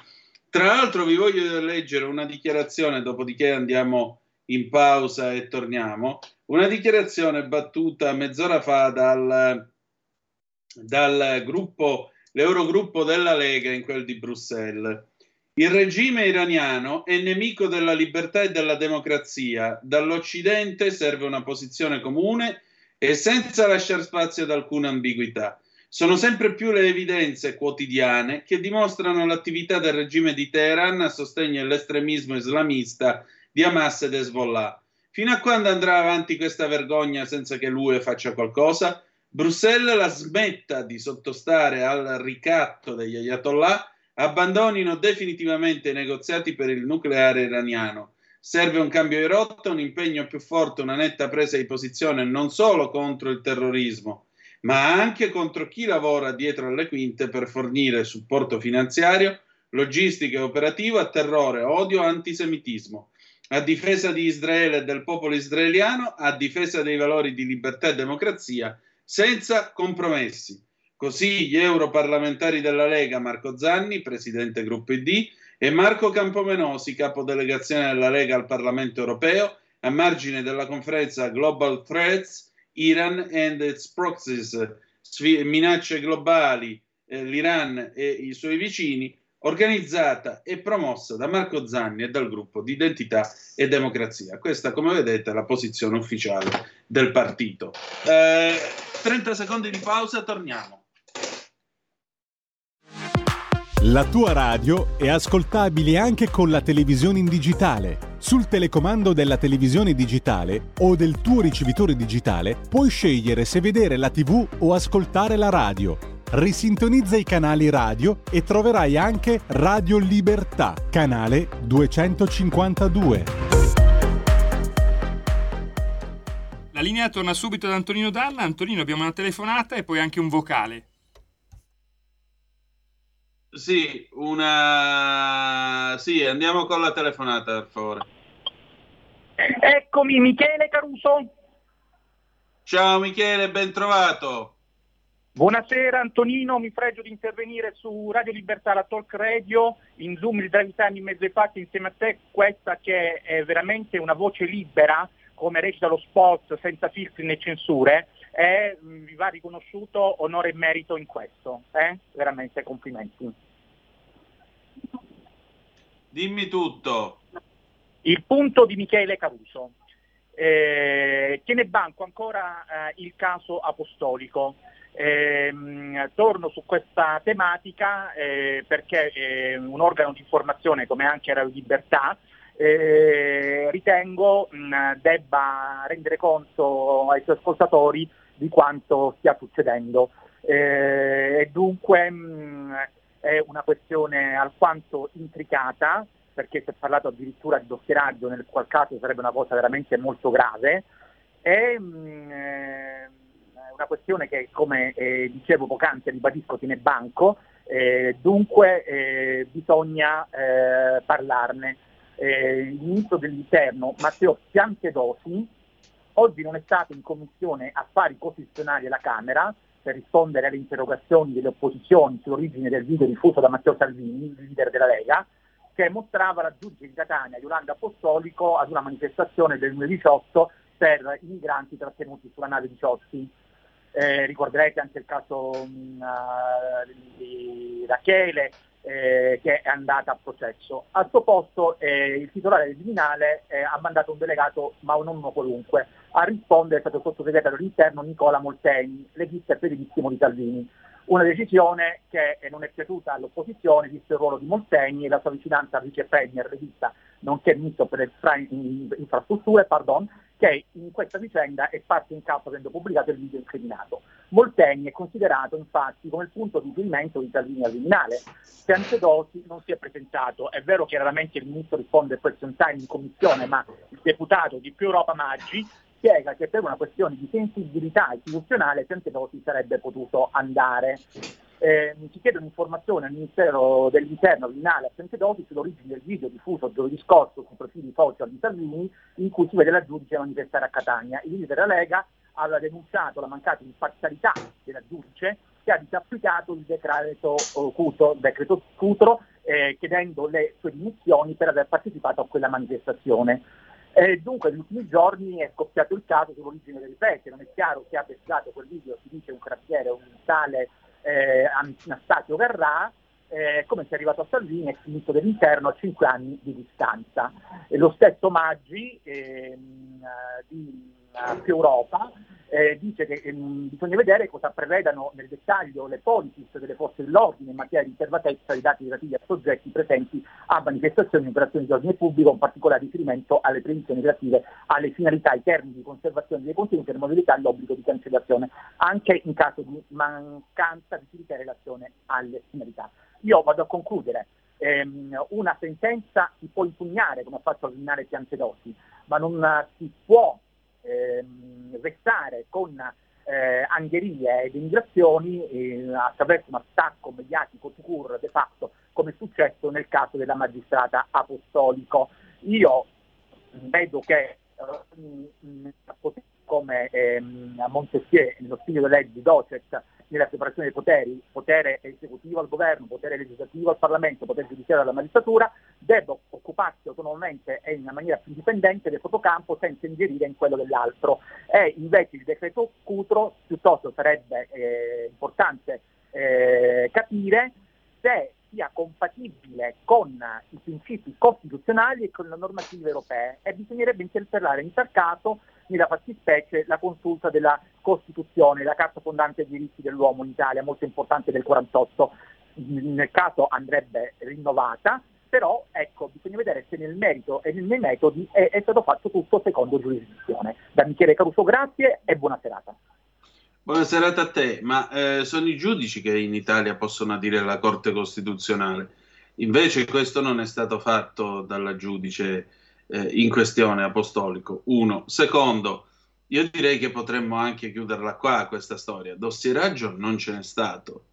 tra l'altro vi voglio leggere una dichiarazione, dopodiché andiamo in pausa e torniamo, una dichiarazione battuta mezz'ora fa dal, dal gruppo, l'Eurogruppo della Lega in quel di Bruxelles. Il regime iraniano è nemico della libertà e della democrazia. Dall'Occidente serve una posizione comune e senza lasciare spazio ad alcuna ambiguità. Sono sempre più le evidenze quotidiane che dimostrano l'attività del regime di Teheran a sostegno dell'estremismo islamista di Hamas ed Hezbollah. Fino a quando andrà avanti questa vergogna senza che l'UE faccia qualcosa? Bruxelles la smetta di sottostare al ricatto degli ayatollah abbandonino definitivamente i negoziati per il nucleare iraniano. Serve un cambio di rotta, un impegno più forte, una netta presa di posizione non solo contro il terrorismo, ma anche contro chi lavora dietro alle quinte per fornire supporto finanziario, logistico e operativo a terrore, odio e antisemitismo, a difesa di Israele e del popolo israeliano, a difesa dei valori di libertà e democrazia, senza compromessi. Così gli europarlamentari della Lega, Marco Zanni, presidente gruppo ID, e Marco Campomenosi, capodelegazione della Lega al Parlamento europeo, a margine della conferenza Global Threats, Iran and its proxies, minacce globali, eh, l'Iran e i suoi vicini, organizzata e promossa da Marco Zanni e dal gruppo di Identità e Democrazia. Questa, come vedete, è la posizione ufficiale del partito. Eh, 30 secondi di pausa, torniamo. La tua radio è ascoltabile anche con la televisione in digitale. Sul telecomando della televisione digitale o del tuo ricevitore digitale puoi scegliere se vedere la TV o ascoltare la radio. Risintonizza i canali radio e troverai anche Radio Libertà, canale 252. La linea torna subito ad Antonino Dalla. Antonino, abbiamo una telefonata e poi anche un vocale. Sì, una... Sì, andiamo con la telefonata, per favore. Eccomi, Michele Caruso. Ciao Michele, ben trovato. Buonasera Antonino, mi pregio di intervenire su Radio Libertà, la talk radio, in Zoom di Drive Time in mezzo ai fatti insieme a te, questa che è veramente una voce libera, come recita lo spot, senza filtri né censure, e mh, vi va riconosciuto onore e merito in questo. Eh? Veramente complimenti. Dimmi tutto. Il punto di Michele Caruso. Eh, tiene banco ancora eh, il caso apostolico. Ehm, torno su questa tematica eh, perché eh, un organo di informazione come anche Radio Libertà eh, ritengo mh, debba rendere conto ai suoi ascoltatori di quanto stia succedendo. Eh, dunque mh, è una questione alquanto intricata, perché si è parlato addirittura di dossieraggio, nel qual caso sarebbe una cosa veramente molto grave, è mh, eh, una questione che, come eh, dicevo poc'anzi, ribadisco, tiene banco, eh, dunque eh, bisogna eh, parlarne. eh, il ministro dell'interno Matteo Piantedosi oggi non è stato in commissione affari costituzionali alla Camera per rispondere alle interrogazioni delle opposizioni sull'origine del video diffuso da Matteo Salvini, il leader della Lega, che mostrava giudice di Catania, Yolanda Apostolico, ad una manifestazione del 2018 per i migranti trattenuti sulla nave di Ciozzi. Eh, ricorderete anche il caso mh, uh, di Rachele eh, che è andata a processo. Al suo posto eh, il titolare del Viminale eh, ha mandato un delegato, ma non uno qualunque, a rispondere è stato il sottosegretario all'interno Nicola Molteni, leghista e fedelissimo di Salvini. Una decisione che non è piaciuta all'opposizione, visto il ruolo di Molteni e la sua vicinanza al vice premier leghista, nonché ministro per le infrastrutture, pardon, che in questa vicenda è parte in campo avendo pubblicato il video incriminato. Molteni è considerato infatti come il punto di riferimento di Salvini al Viminale. Piantedosi non si è presentato, è vero che raramente il ministro risponde al question time in commissione, ma il deputato di Più Europa Maggi spiega che per una questione di sensibilità istituzionale Piantedosi sarebbe potuto andare. Eh, si chiede un'informazione al Ministero dell'Interno Vinale a Piantedosi sull'origine del video diffuso giovedì scorso sui profili social di Salvini in cui si vede la giudice manifestare a Catania. Il leader della Lega aveva denunciato la mancata imparzialità della giudice che ha disapplicato il decreto uh, Cutro, decreto Cutro eh, chiedendo le sue dimissioni per aver partecipato a quella manifestazione. Eh, dunque negli ultimi giorni è scoppiato il caso sull'origine delle feste, non è chiaro chi abbia girato quel video, si dice un carabiniere, un tale eh, Anastasio Garrà, eh, come si è arrivato a Salvini, ex ministro dell'interno, a 5 anni di distanza. E lo stesso Maggi ehm, di uh, Più Europa eh, dice che ehm, bisogna vedere cosa prevedano nel dettaglio le policies delle forze dell'ordine in materia di riservatezza dei dati relativi a soggetti presenti a manifestazioni e operazioni di ordine pubblico, con particolare riferimento alle previsioni relative alle finalità, ai termini di conservazione dei contenuti e alle modalità all'obbligo di cancellazione, anche in caso di mancanza di utilità in relazione alle finalità. Io vado a concludere. Ehm, una sentenza si può impugnare, come ha fatto il criminale Piantedosi, ma non si può ehm, restare con eh, angherie ed immigrazioni eh, attraverso un attacco mediatico sicuro de facto, come è successo nel caso della magistrata apostolico. Io vedo che eh, come ehm, a Montesquieu, nello studio delle leggi di Docet, nella separazione dei poteri, potere esecutivo al governo, potere legislativo al Parlamento, potere giudiziario alla magistratura, debba occuparsi autonomamente e in una maniera più indipendente del proprio campo senza ingerire in quello dell'altro. E invece il decreto Cutro piuttosto sarebbe eh, importante eh, capire se sia compatibile con i principi costituzionali e con le normative europee e bisognerebbe interpellare in tal caso nella fattispecie la consulta della Costituzione, la Carta fondante dei diritti dell'uomo in Italia, molto importante del 48. Nel caso andrebbe rinnovata, però ecco, bisogna vedere se nel merito e nei metodi è, è stato fatto tutto secondo giurisdizione. Da Michele Caruso grazie e buona serata. Buona serata a te, ma eh, sono i giudici che in Italia possono dire la Corte Costituzionale. Invece questo non è stato fatto dalla giudice eh, in questione apostolico. Uno. Secondo, io direi che potremmo anche chiuderla qua questa storia. Dossieraggio non ce n'è stato.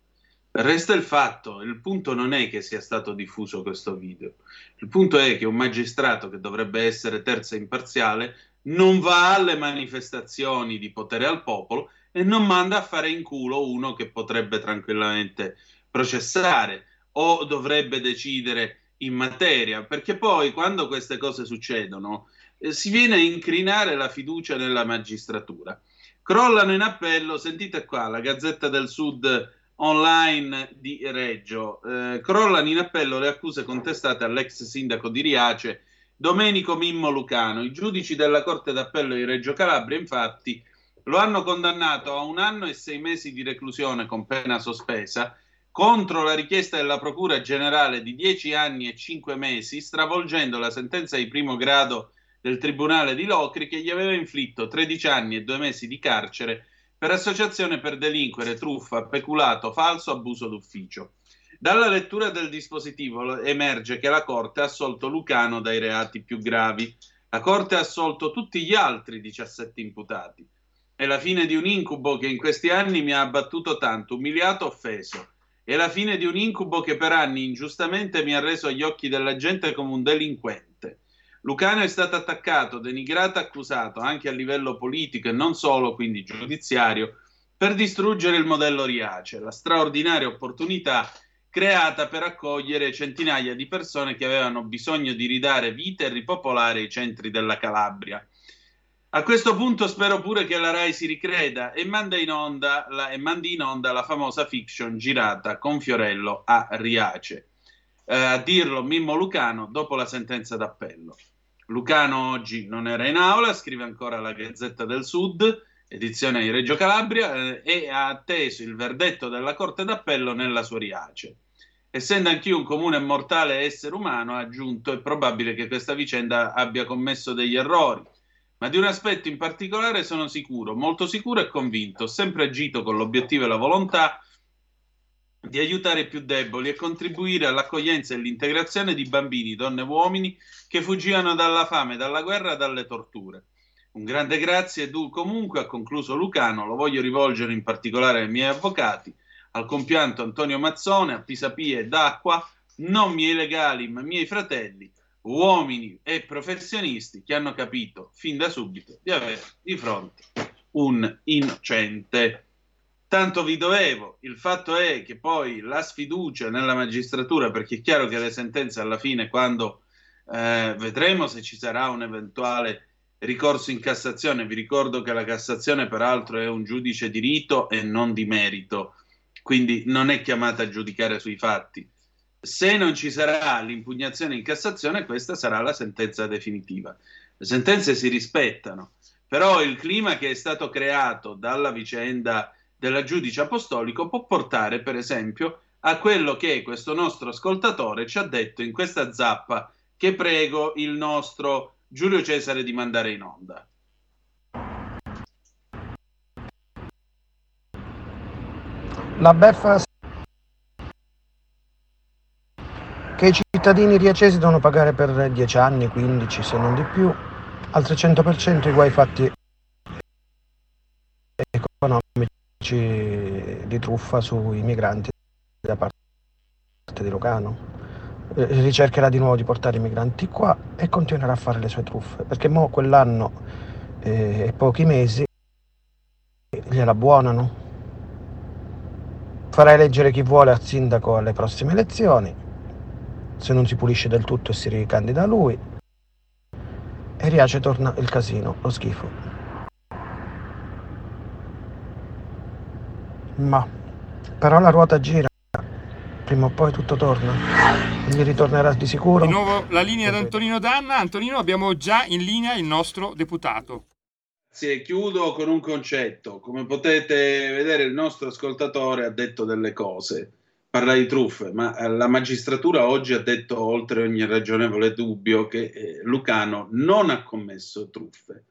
Resta il fatto, il punto non è che sia stato diffuso questo video, il punto è che un magistrato che dovrebbe essere terza imparziale non va alle manifestazioni di potere al popolo e non manda a fare in culo uno che potrebbe tranquillamente processare o dovrebbe decidere in materia, perché poi quando queste cose succedono eh, si viene a incrinare la fiducia nella magistratura. Crollano in appello, sentite qua, la Gazzetta del Sud online di Reggio, eh, crollano in appello le accuse contestate all'ex sindaco di Riace, Domenico Mimmo Lucano. I giudici della Corte d'Appello di Reggio Calabria, infatti, lo hanno condannato a un anno e sei mesi di reclusione con pena sospesa contro la richiesta della Procura Generale di 10 anni e 5 mesi, stravolgendo la sentenza di primo grado del Tribunale di Locri che gli aveva inflitto 13 anni e 2 mesi di carcere per associazione per delinquere, truffa, peculato, falso, abuso d'ufficio. Dalla lettura del dispositivo emerge che la Corte ha assolto Lucano dai reati più gravi. La Corte ha assolto tutti gli altri 17 imputati. È la fine di un incubo che in questi anni mi ha abbattuto tanto, umiliato, offeso. È la fine di un incubo che per anni ingiustamente mi ha reso agli occhi della gente come un delinquente. Lucano è stato attaccato, denigrato, accusato anche a livello politico e non solo, quindi giudiziario, per distruggere il modello Riace, la straordinaria opportunità creata per accogliere centinaia di persone che avevano bisogno di ridare vita e ripopolare i centri della Calabria. A questo punto spero pure che la RAI si ricreda e, la, e mandi in onda la famosa fiction girata con Fiorello a Riace. Eh, a dirlo Mimmo Lucano dopo la sentenza d'appello. Lucano oggi non era in aula, scrive ancora la Gazzetta del Sud, edizione di Reggio Calabria, eh, e ha atteso il verdetto della Corte d'Appello nella sua Riace. Essendo anch'io un comune mortale essere umano, ha aggiunto, è probabile che questa vicenda abbia commesso degli errori ma di un aspetto in particolare sono sicuro, molto sicuro e convinto, ho sempre agito con l'obiettivo e la volontà di aiutare i più deboli e contribuire all'accoglienza e all'integrazione di bambini, donne e uomini che fuggivano dalla fame, dalla guerra e dalle torture. Un grande grazie e comunque, ha concluso Lucano, lo voglio rivolgere in particolare ai miei avvocati, al compianto Antonio Mazzone, a Pisapie d'Acqua, non miei legali ma miei fratelli, uomini e professionisti che hanno capito fin da subito di avere di fronte un innocente. Tanto vi dovevo, il fatto è che poi la sfiducia nella magistratura, perché è chiaro che le sentenze alla fine, quando eh, vedremo se ci sarà un eventuale ricorso in Cassazione, vi ricordo che la Cassazione peraltro è un giudice di rito e non di merito, quindi non è chiamata a giudicare sui fatti se non ci sarà l'impugnazione in Cassazione, questa sarà la sentenza definitiva. Le sentenze si rispettano, però il clima che è stato creato dalla vicenda della giudice apostolico può portare, per esempio, a quello che questo nostro ascoltatore ci ha detto in questa zappa che prego il nostro Giulio Cesare di mandare in onda. La beffa che i cittadini riacesi devono pagare per 10 anni, 15 se non di più, al 300% i guai fatti economici di truffa sui migranti da parte di Lugano. Eh, ricercherà di nuovo di portare i migranti qua e continuerà a fare le sue truffe, perché mo quell'anno eh, e pochi mesi gliela buonano. Farà eleggere chi vuole al sindaco alle prossime elezioni se non si pulisce del tutto e si ricandida lui e Riace torna il casino, lo schifo. Ma però la ruota gira, prima o poi tutto torna, gli ritornerà di sicuro. Di nuovo la linea ad Antonino Danna. Antonino, abbiamo già in linea il nostro deputato. Sì, chiudo con un concetto. Come potete vedere, il nostro ascoltatore ha detto delle cose parla di truffe, ma eh, la magistratura oggi ha detto oltre ogni ragionevole dubbio che eh, Lucano non ha commesso truffe.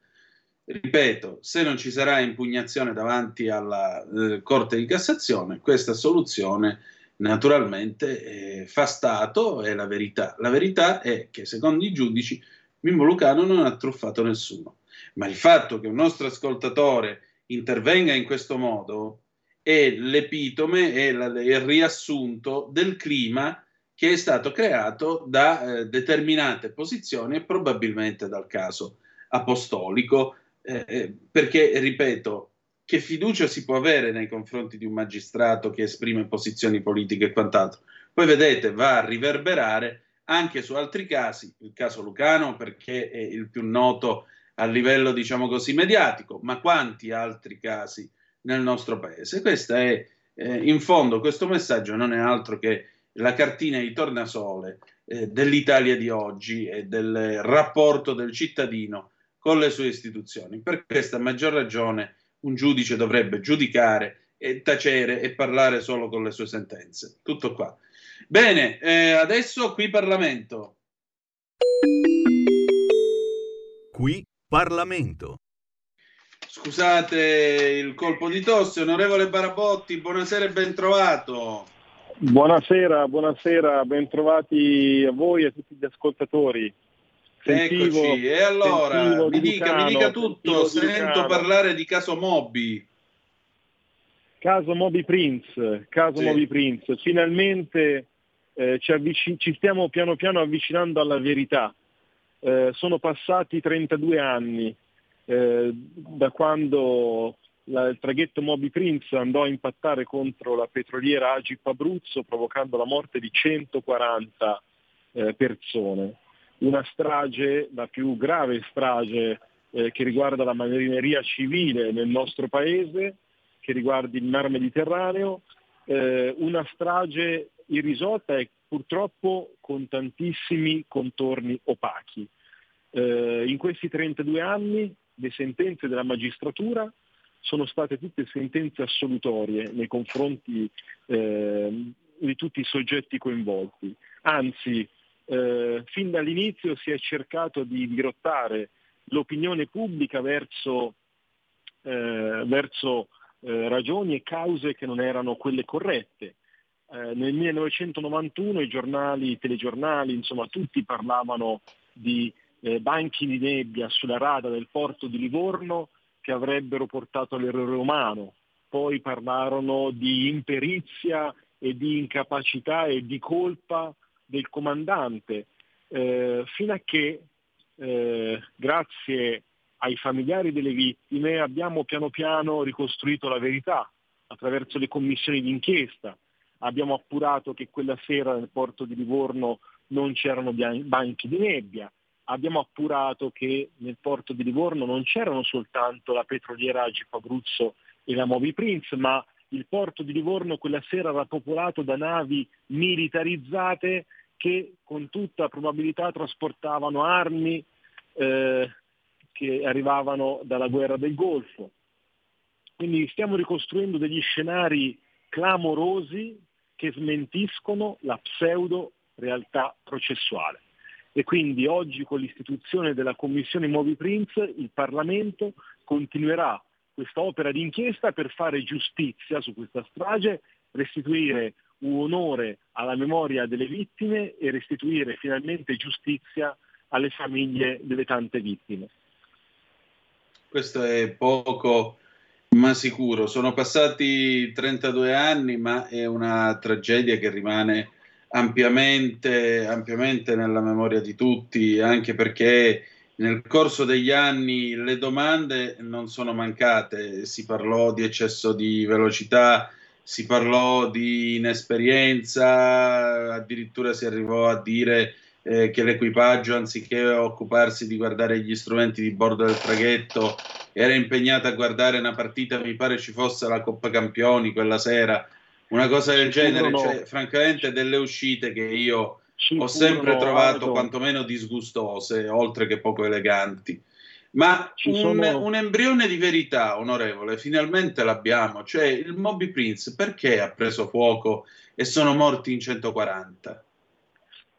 Ripeto, se non ci sarà impugnazione davanti alla eh, Corte di Cassazione, questa soluzione naturalmente eh, fa Stato, è la verità. La verità è che secondo i giudici Mimmo Lucano non ha truffato nessuno, ma il fatto che un nostro ascoltatore intervenga in questo modo è l'epitome, la, il riassunto del clima che è stato creato da eh, determinate posizioni e probabilmente dal caso apostolico, eh, eh, perché, ripeto, che fiducia si può avere nei confronti di un magistrato che esprime posizioni politiche e quant'altro? Poi vedete, va a riverberare anche su altri casi, il caso Lucano perché è il più noto a livello, diciamo così, mediatico, ma quanti altri casi nel nostro paese. Questo è, eh, in fondo, questo messaggio non è altro che la cartina di tornasole eh, dell'Italia di oggi e del rapporto del cittadino con le sue istituzioni. Per questa maggior ragione un giudice dovrebbe giudicare e tacere e parlare solo con le sue sentenze. Tutto qua. Bene, eh, adesso qui Parlamento. Qui Parlamento. Scusate il colpo di tosse, onorevole Barabotti, buonasera e ben trovato. Buonasera, buonasera, bentrovati a voi e a tutti gli ascoltatori. Sentivo, Eccoci, e allora mi dica, Lucano, mi dica tutto, sento parlare di caso Mobi. Caso Moby Prince, caso Sì. Moby Prince, finalmente eh, ci, avvici- ci stiamo piano piano avvicinando alla verità. Eh, sono passati 32 anni eh, da quando la- il traghetto Moby Prince andò a impattare contro la petroliera Agip Abruzzo provocando la morte di 140 eh, persone. Una strage, la più grave strage eh, che riguarda la marineria civile nel nostro paese, che riguarda il Mar Mediterraneo, eh, una strage irrisolta e purtroppo con tantissimi contorni opachi. Eh, in questi 32 anni le sentenze della magistratura sono state tutte sentenze assolutorie nei confronti eh, di tutti i soggetti coinvolti. Anzi, eh, fin dall'inizio si è cercato di dirottare l'opinione pubblica verso, eh, verso eh, ragioni e cause che non erano quelle corrette. Eh, nel 1991 i giornali, i telegiornali, insomma tutti parlavano di eh, banchi di nebbia sulla rada del porto di Livorno che avrebbero portato all'errore umano, poi parlarono di imperizia e di incapacità e di colpa del comandante, eh, fino a che eh, grazie ai familiari delle vittime abbiamo piano piano ricostruito la verità attraverso le commissioni d'inchiesta. Abbiamo appurato che quella sera nel porto di Livorno non c'erano banchi di nebbia, abbiamo appurato che nel porto di Livorno non c'erano soltanto la petroliera Agip Abruzzo e la Moby Prince, ma il porto di Livorno quella sera era popolato da navi militarizzate che con tutta probabilità trasportavano armi eh, che arrivavano dalla guerra del Golfo. Quindi stiamo ricostruendo degli scenari clamorosi che smentiscono la pseudo realtà processuale. E quindi oggi con l'istituzione della Commissione Moby Prince il Parlamento continuerà questa opera di inchiesta per fare giustizia su questa strage, restituire un onore alla memoria delle vittime e restituire finalmente giustizia alle famiglie delle tante vittime. Questo è poco ma sicuro. Sono passati 32 anni, ma è una tragedia che rimane ampiamente, ampiamente nella memoria di tutti, anche perché nel corso degli anni le domande non sono mancate. Si parlò di eccesso di velocità, si parlò di inesperienza, addirittura si arrivò a dire eh, che l'equipaggio, anziché occuparsi di guardare gli strumenti di bordo del traghetto, era impegnato a guardare una partita, mi pare ci fosse la Coppa Campioni quella sera, una cosa del genere, furono- cioè, francamente delle uscite che io ho sempre trovato Aldo, quantomeno disgustose, oltre che poco eleganti. Ma un, sono- un embrione di verità, onorevole, finalmente l'abbiamo. Cioè, il Moby Prince perché ha preso fuoco e sono morti in 140?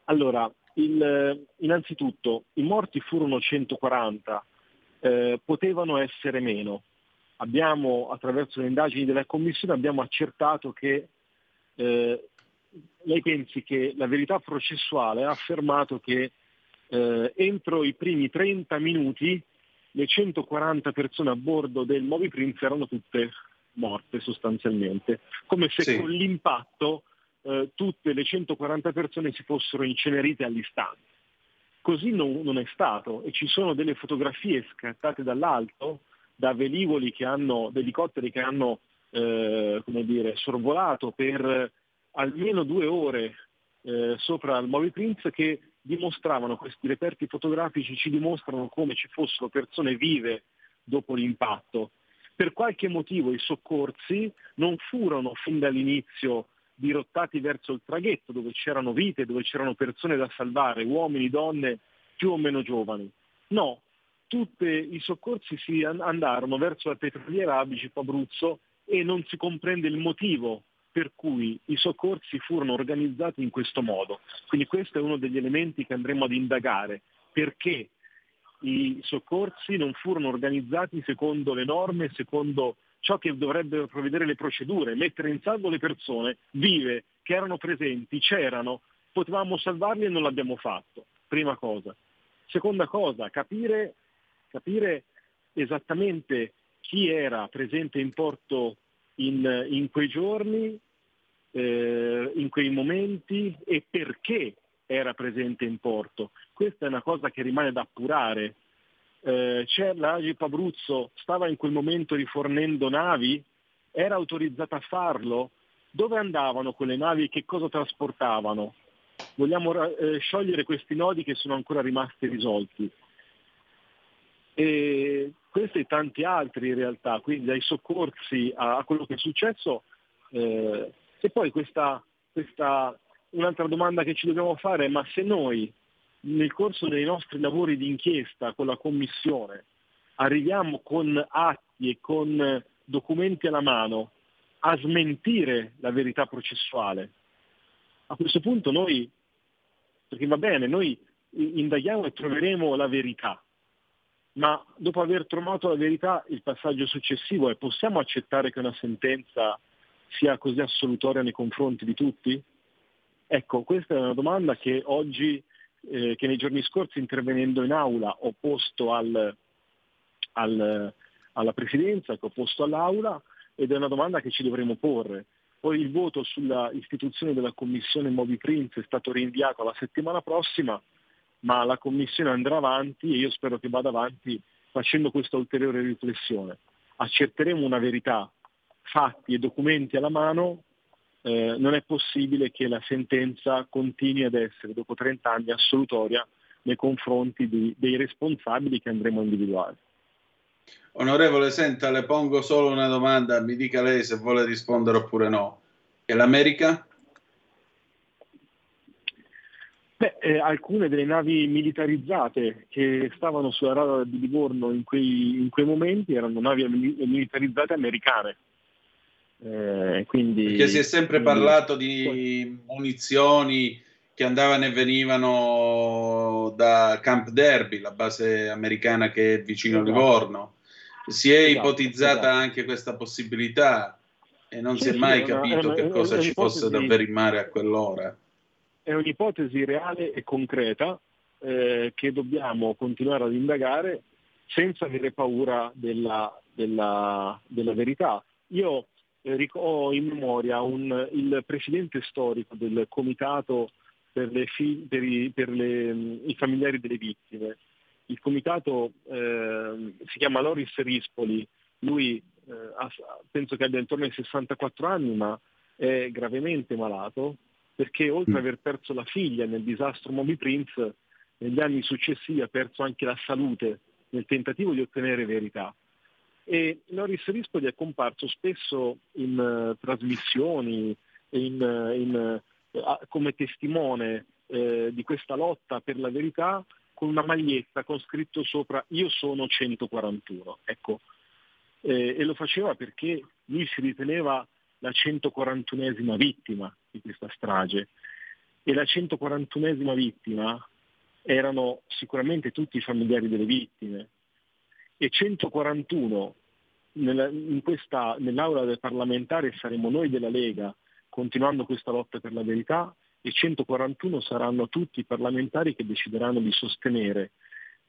Allora, il- innanzitutto i morti furono 140, eh, potevano essere meno. Abbiamo, attraverso le indagini della Commissione, abbiamo accertato che eh, lei pensi che la verità processuale ha affermato che eh, entro i primi 30 minuti le 140 persone a bordo del Moby Prince erano tutte morte sostanzialmente, come se Sì. con l'impatto eh, tutte le 140 persone si fossero incenerite all'istante. Così non, non è stato e ci sono delle fotografie scattate dall'alto da velivoli che hanno, da elicotteri che hanno eh, come dire, sorvolato per almeno due ore eh, sopra il Moby Prince che dimostravano, questi reperti fotografici ci dimostrano come ci fossero persone vive dopo l'impatto. Per qualche motivo i soccorsi non furono fin dall'inizio dirottati verso il traghetto dove c'erano vite, dove c'erano persone da salvare, uomini, donne più o meno giovani. No, tutti i soccorsi si an- andarono verso la petroliera Abicip Abruzzo e non si comprende il motivo per cui i soccorsi furono organizzati in questo modo. Quindi questo è uno degli elementi che andremo ad indagare. Perché i soccorsi non furono organizzati secondo le norme, secondo ciò che dovrebbero provvedere le procedure, mettere in salvo le persone vive che erano presenti, c'erano, potevamo salvarli e non l'abbiamo fatto. Prima cosa. Seconda cosa, capire, capire esattamente chi era presente in porto in, in quei giorni, eh, in quei momenti e perché era presente in porto. Questa è una cosa che rimane da appurare. Eh, c'è l'Agip Abruzzo, stava in quel momento rifornendo navi, era autorizzata a farlo, dove andavano quelle navi e che cosa trasportavano? Vogliamo eh, sciogliere questi nodi che sono ancora rimasti risolti. E questi e tanti altri in realtà, quindi dai soccorsi a, a quello che è successo. Eh, e poi questa, questa, un'altra domanda che ci dobbiamo fare è ma se noi nel corso dei nostri lavori di inchiesta con la Commissione arriviamo con atti e con documenti alla mano a smentire la verità processuale, a questo punto noi, perché va bene, noi indaghiamo e troveremo la verità, ma dopo aver trovato la verità il passaggio successivo è possiamo accettare che una sentenza sia così assolutoria nei confronti di tutti? Ecco, questa è una domanda che oggi, eh, che nei giorni scorsi intervenendo in aula ho posto al, al, alla Presidenza, che ho posto all'aula ed è una domanda che ci dovremo porre. Poi il voto sulla istituzione della Commissione Moby Prince è stato rinviato alla settimana prossima, ma la Commissione andrà avanti e io spero che vada avanti facendo questa ulteriore riflessione. Accerteremo una verità, fatti e documenti alla mano, eh, non è possibile che la sentenza continui ad essere dopo 30 anni assolutoria nei confronti di, dei responsabili che andremo a individuare. Onorevole, senta, le pongo solo una domanda, mi dica lei se vuole rispondere oppure no. E l'America? Beh, eh, alcune delle navi militarizzate che stavano sulla radar di Livorno in quei, in quei momenti erano navi militarizzate americane. Eh, quindi, Perché si è sempre quindi, parlato di munizioni che andavano e venivano da Camp Derby, la base americana che è vicino a Esatto. Livorno. Si è Esatto, ipotizzata esatto. anche questa possibilità e non Sì, si è sì, mai una- capito una- che è cosa ci fosse davvero in mare a quell'ora. È un'ipotesi reale e concreta eh, che dobbiamo continuare ad indagare senza avere paura della, della- della verità. Io eh, ho in memoria un- il presidente storico del comitato per, le per i, per le- mh, i familiari delle vittime. Il comitato eh, si chiama Loris Rispoli, lui eh, ha- penso che abbia intorno ai 64 anni ma è gravemente malato perché oltre ad aver perso la figlia nel disastro Moby Prince, negli anni successivi ha perso anche la salute nel tentativo di ottenere verità. E Loris Rispoli è comparso spesso in eh, trasmissioni, in, eh, in, a- come testimone eh, di questa lotta per la verità con una maglietta con scritto sopra Io sono 141. Ecco. Eh, e lo faceva perché lui si riteneva la 141esima vittima di questa strage. E la 141esima vittima erano sicuramente tutti i familiari delle vittime. E 141 nella, questa, nell'aula del parlamentare saremo noi della Lega continuando questa lotta per la verità e 141 saranno tutti i parlamentari che decideranno di sostenere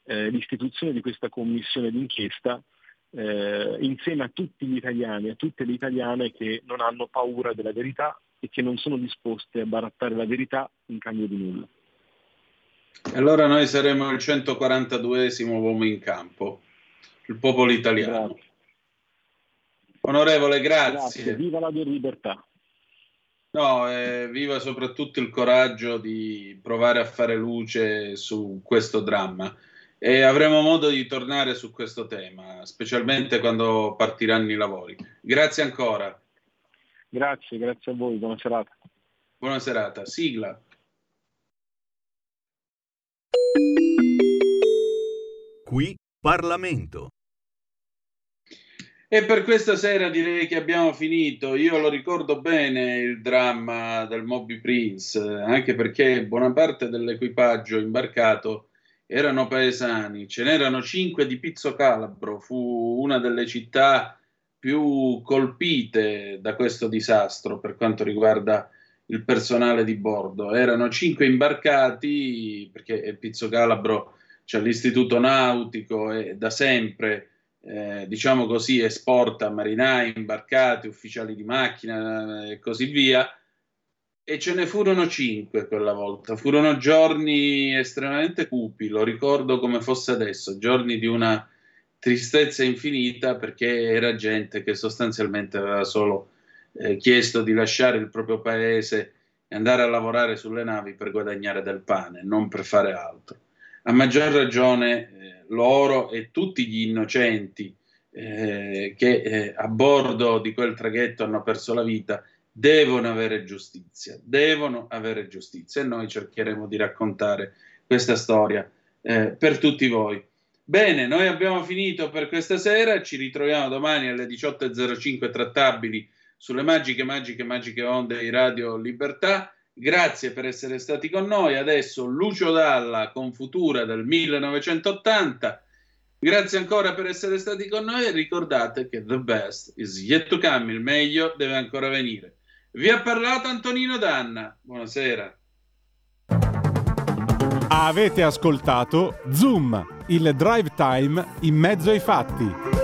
eh, l'istituzione di questa commissione d'inchiesta eh, insieme a tutti gli italiani, a tutte le italiane che non hanno paura della verità e che non sono disposte a barattare la verità in cambio di nulla. Allora noi saremo il 142esimo uomo in campo, il popolo italiano. Onorevole, grazie. Grazie, viva la libertà. No, eh, viva soprattutto il coraggio di provare a fare luce su questo dramma. E avremo modo di tornare su questo tema, specialmente quando partiranno i lavori. Grazie ancora. Grazie, grazie a voi, buona serata. Buona serata. Sigla. Qui Parlamento. E per questa sera direi che abbiamo finito. Io lo ricordo bene il dramma del Moby Prince, anche perché buona parte dell'equipaggio imbarcato erano paesani. Ce n'erano cinque di Pizzo Calabro, fu una delle città più colpite da questo disastro per quanto riguarda il personale di bordo. Erano cinque imbarcati perché Pizzo Calabro c'è l'istituto nautico e da sempre eh, diciamo così, esporta marinai, imbarcati, ufficiali di macchina e così via. E ce ne furono cinque quella volta. Furono giorni estremamente cupi, lo ricordo come fosse adesso, giorni di una tristezza infinita perché era gente che sostanzialmente aveva solo eh, chiesto di lasciare il proprio paese e andare a lavorare sulle navi per guadagnare del pane, non per fare altro. A maggior ragione eh, loro e tutti gli innocenti eh, che eh, a bordo di quel traghetto hanno perso la vita devono avere giustizia, devono avere giustizia e noi cercheremo di raccontare questa storia eh, per tutti voi. Bene, noi abbiamo finito per questa sera, ci ritroviamo domani alle 18.05 trattabili sulle magiche, magiche, magiche onde di Radio Libertà. Grazie per essere stati con noi. Adesso Lucio Dalla con Futura del 1980. Grazie ancora per essere stati con noi e ricordate che the best is yet to come, il meglio deve ancora venire. Vi ha parlato Antonino Danna. Buonasera. Avete ascoltato Zoom, il drive time in mezzo ai fatti.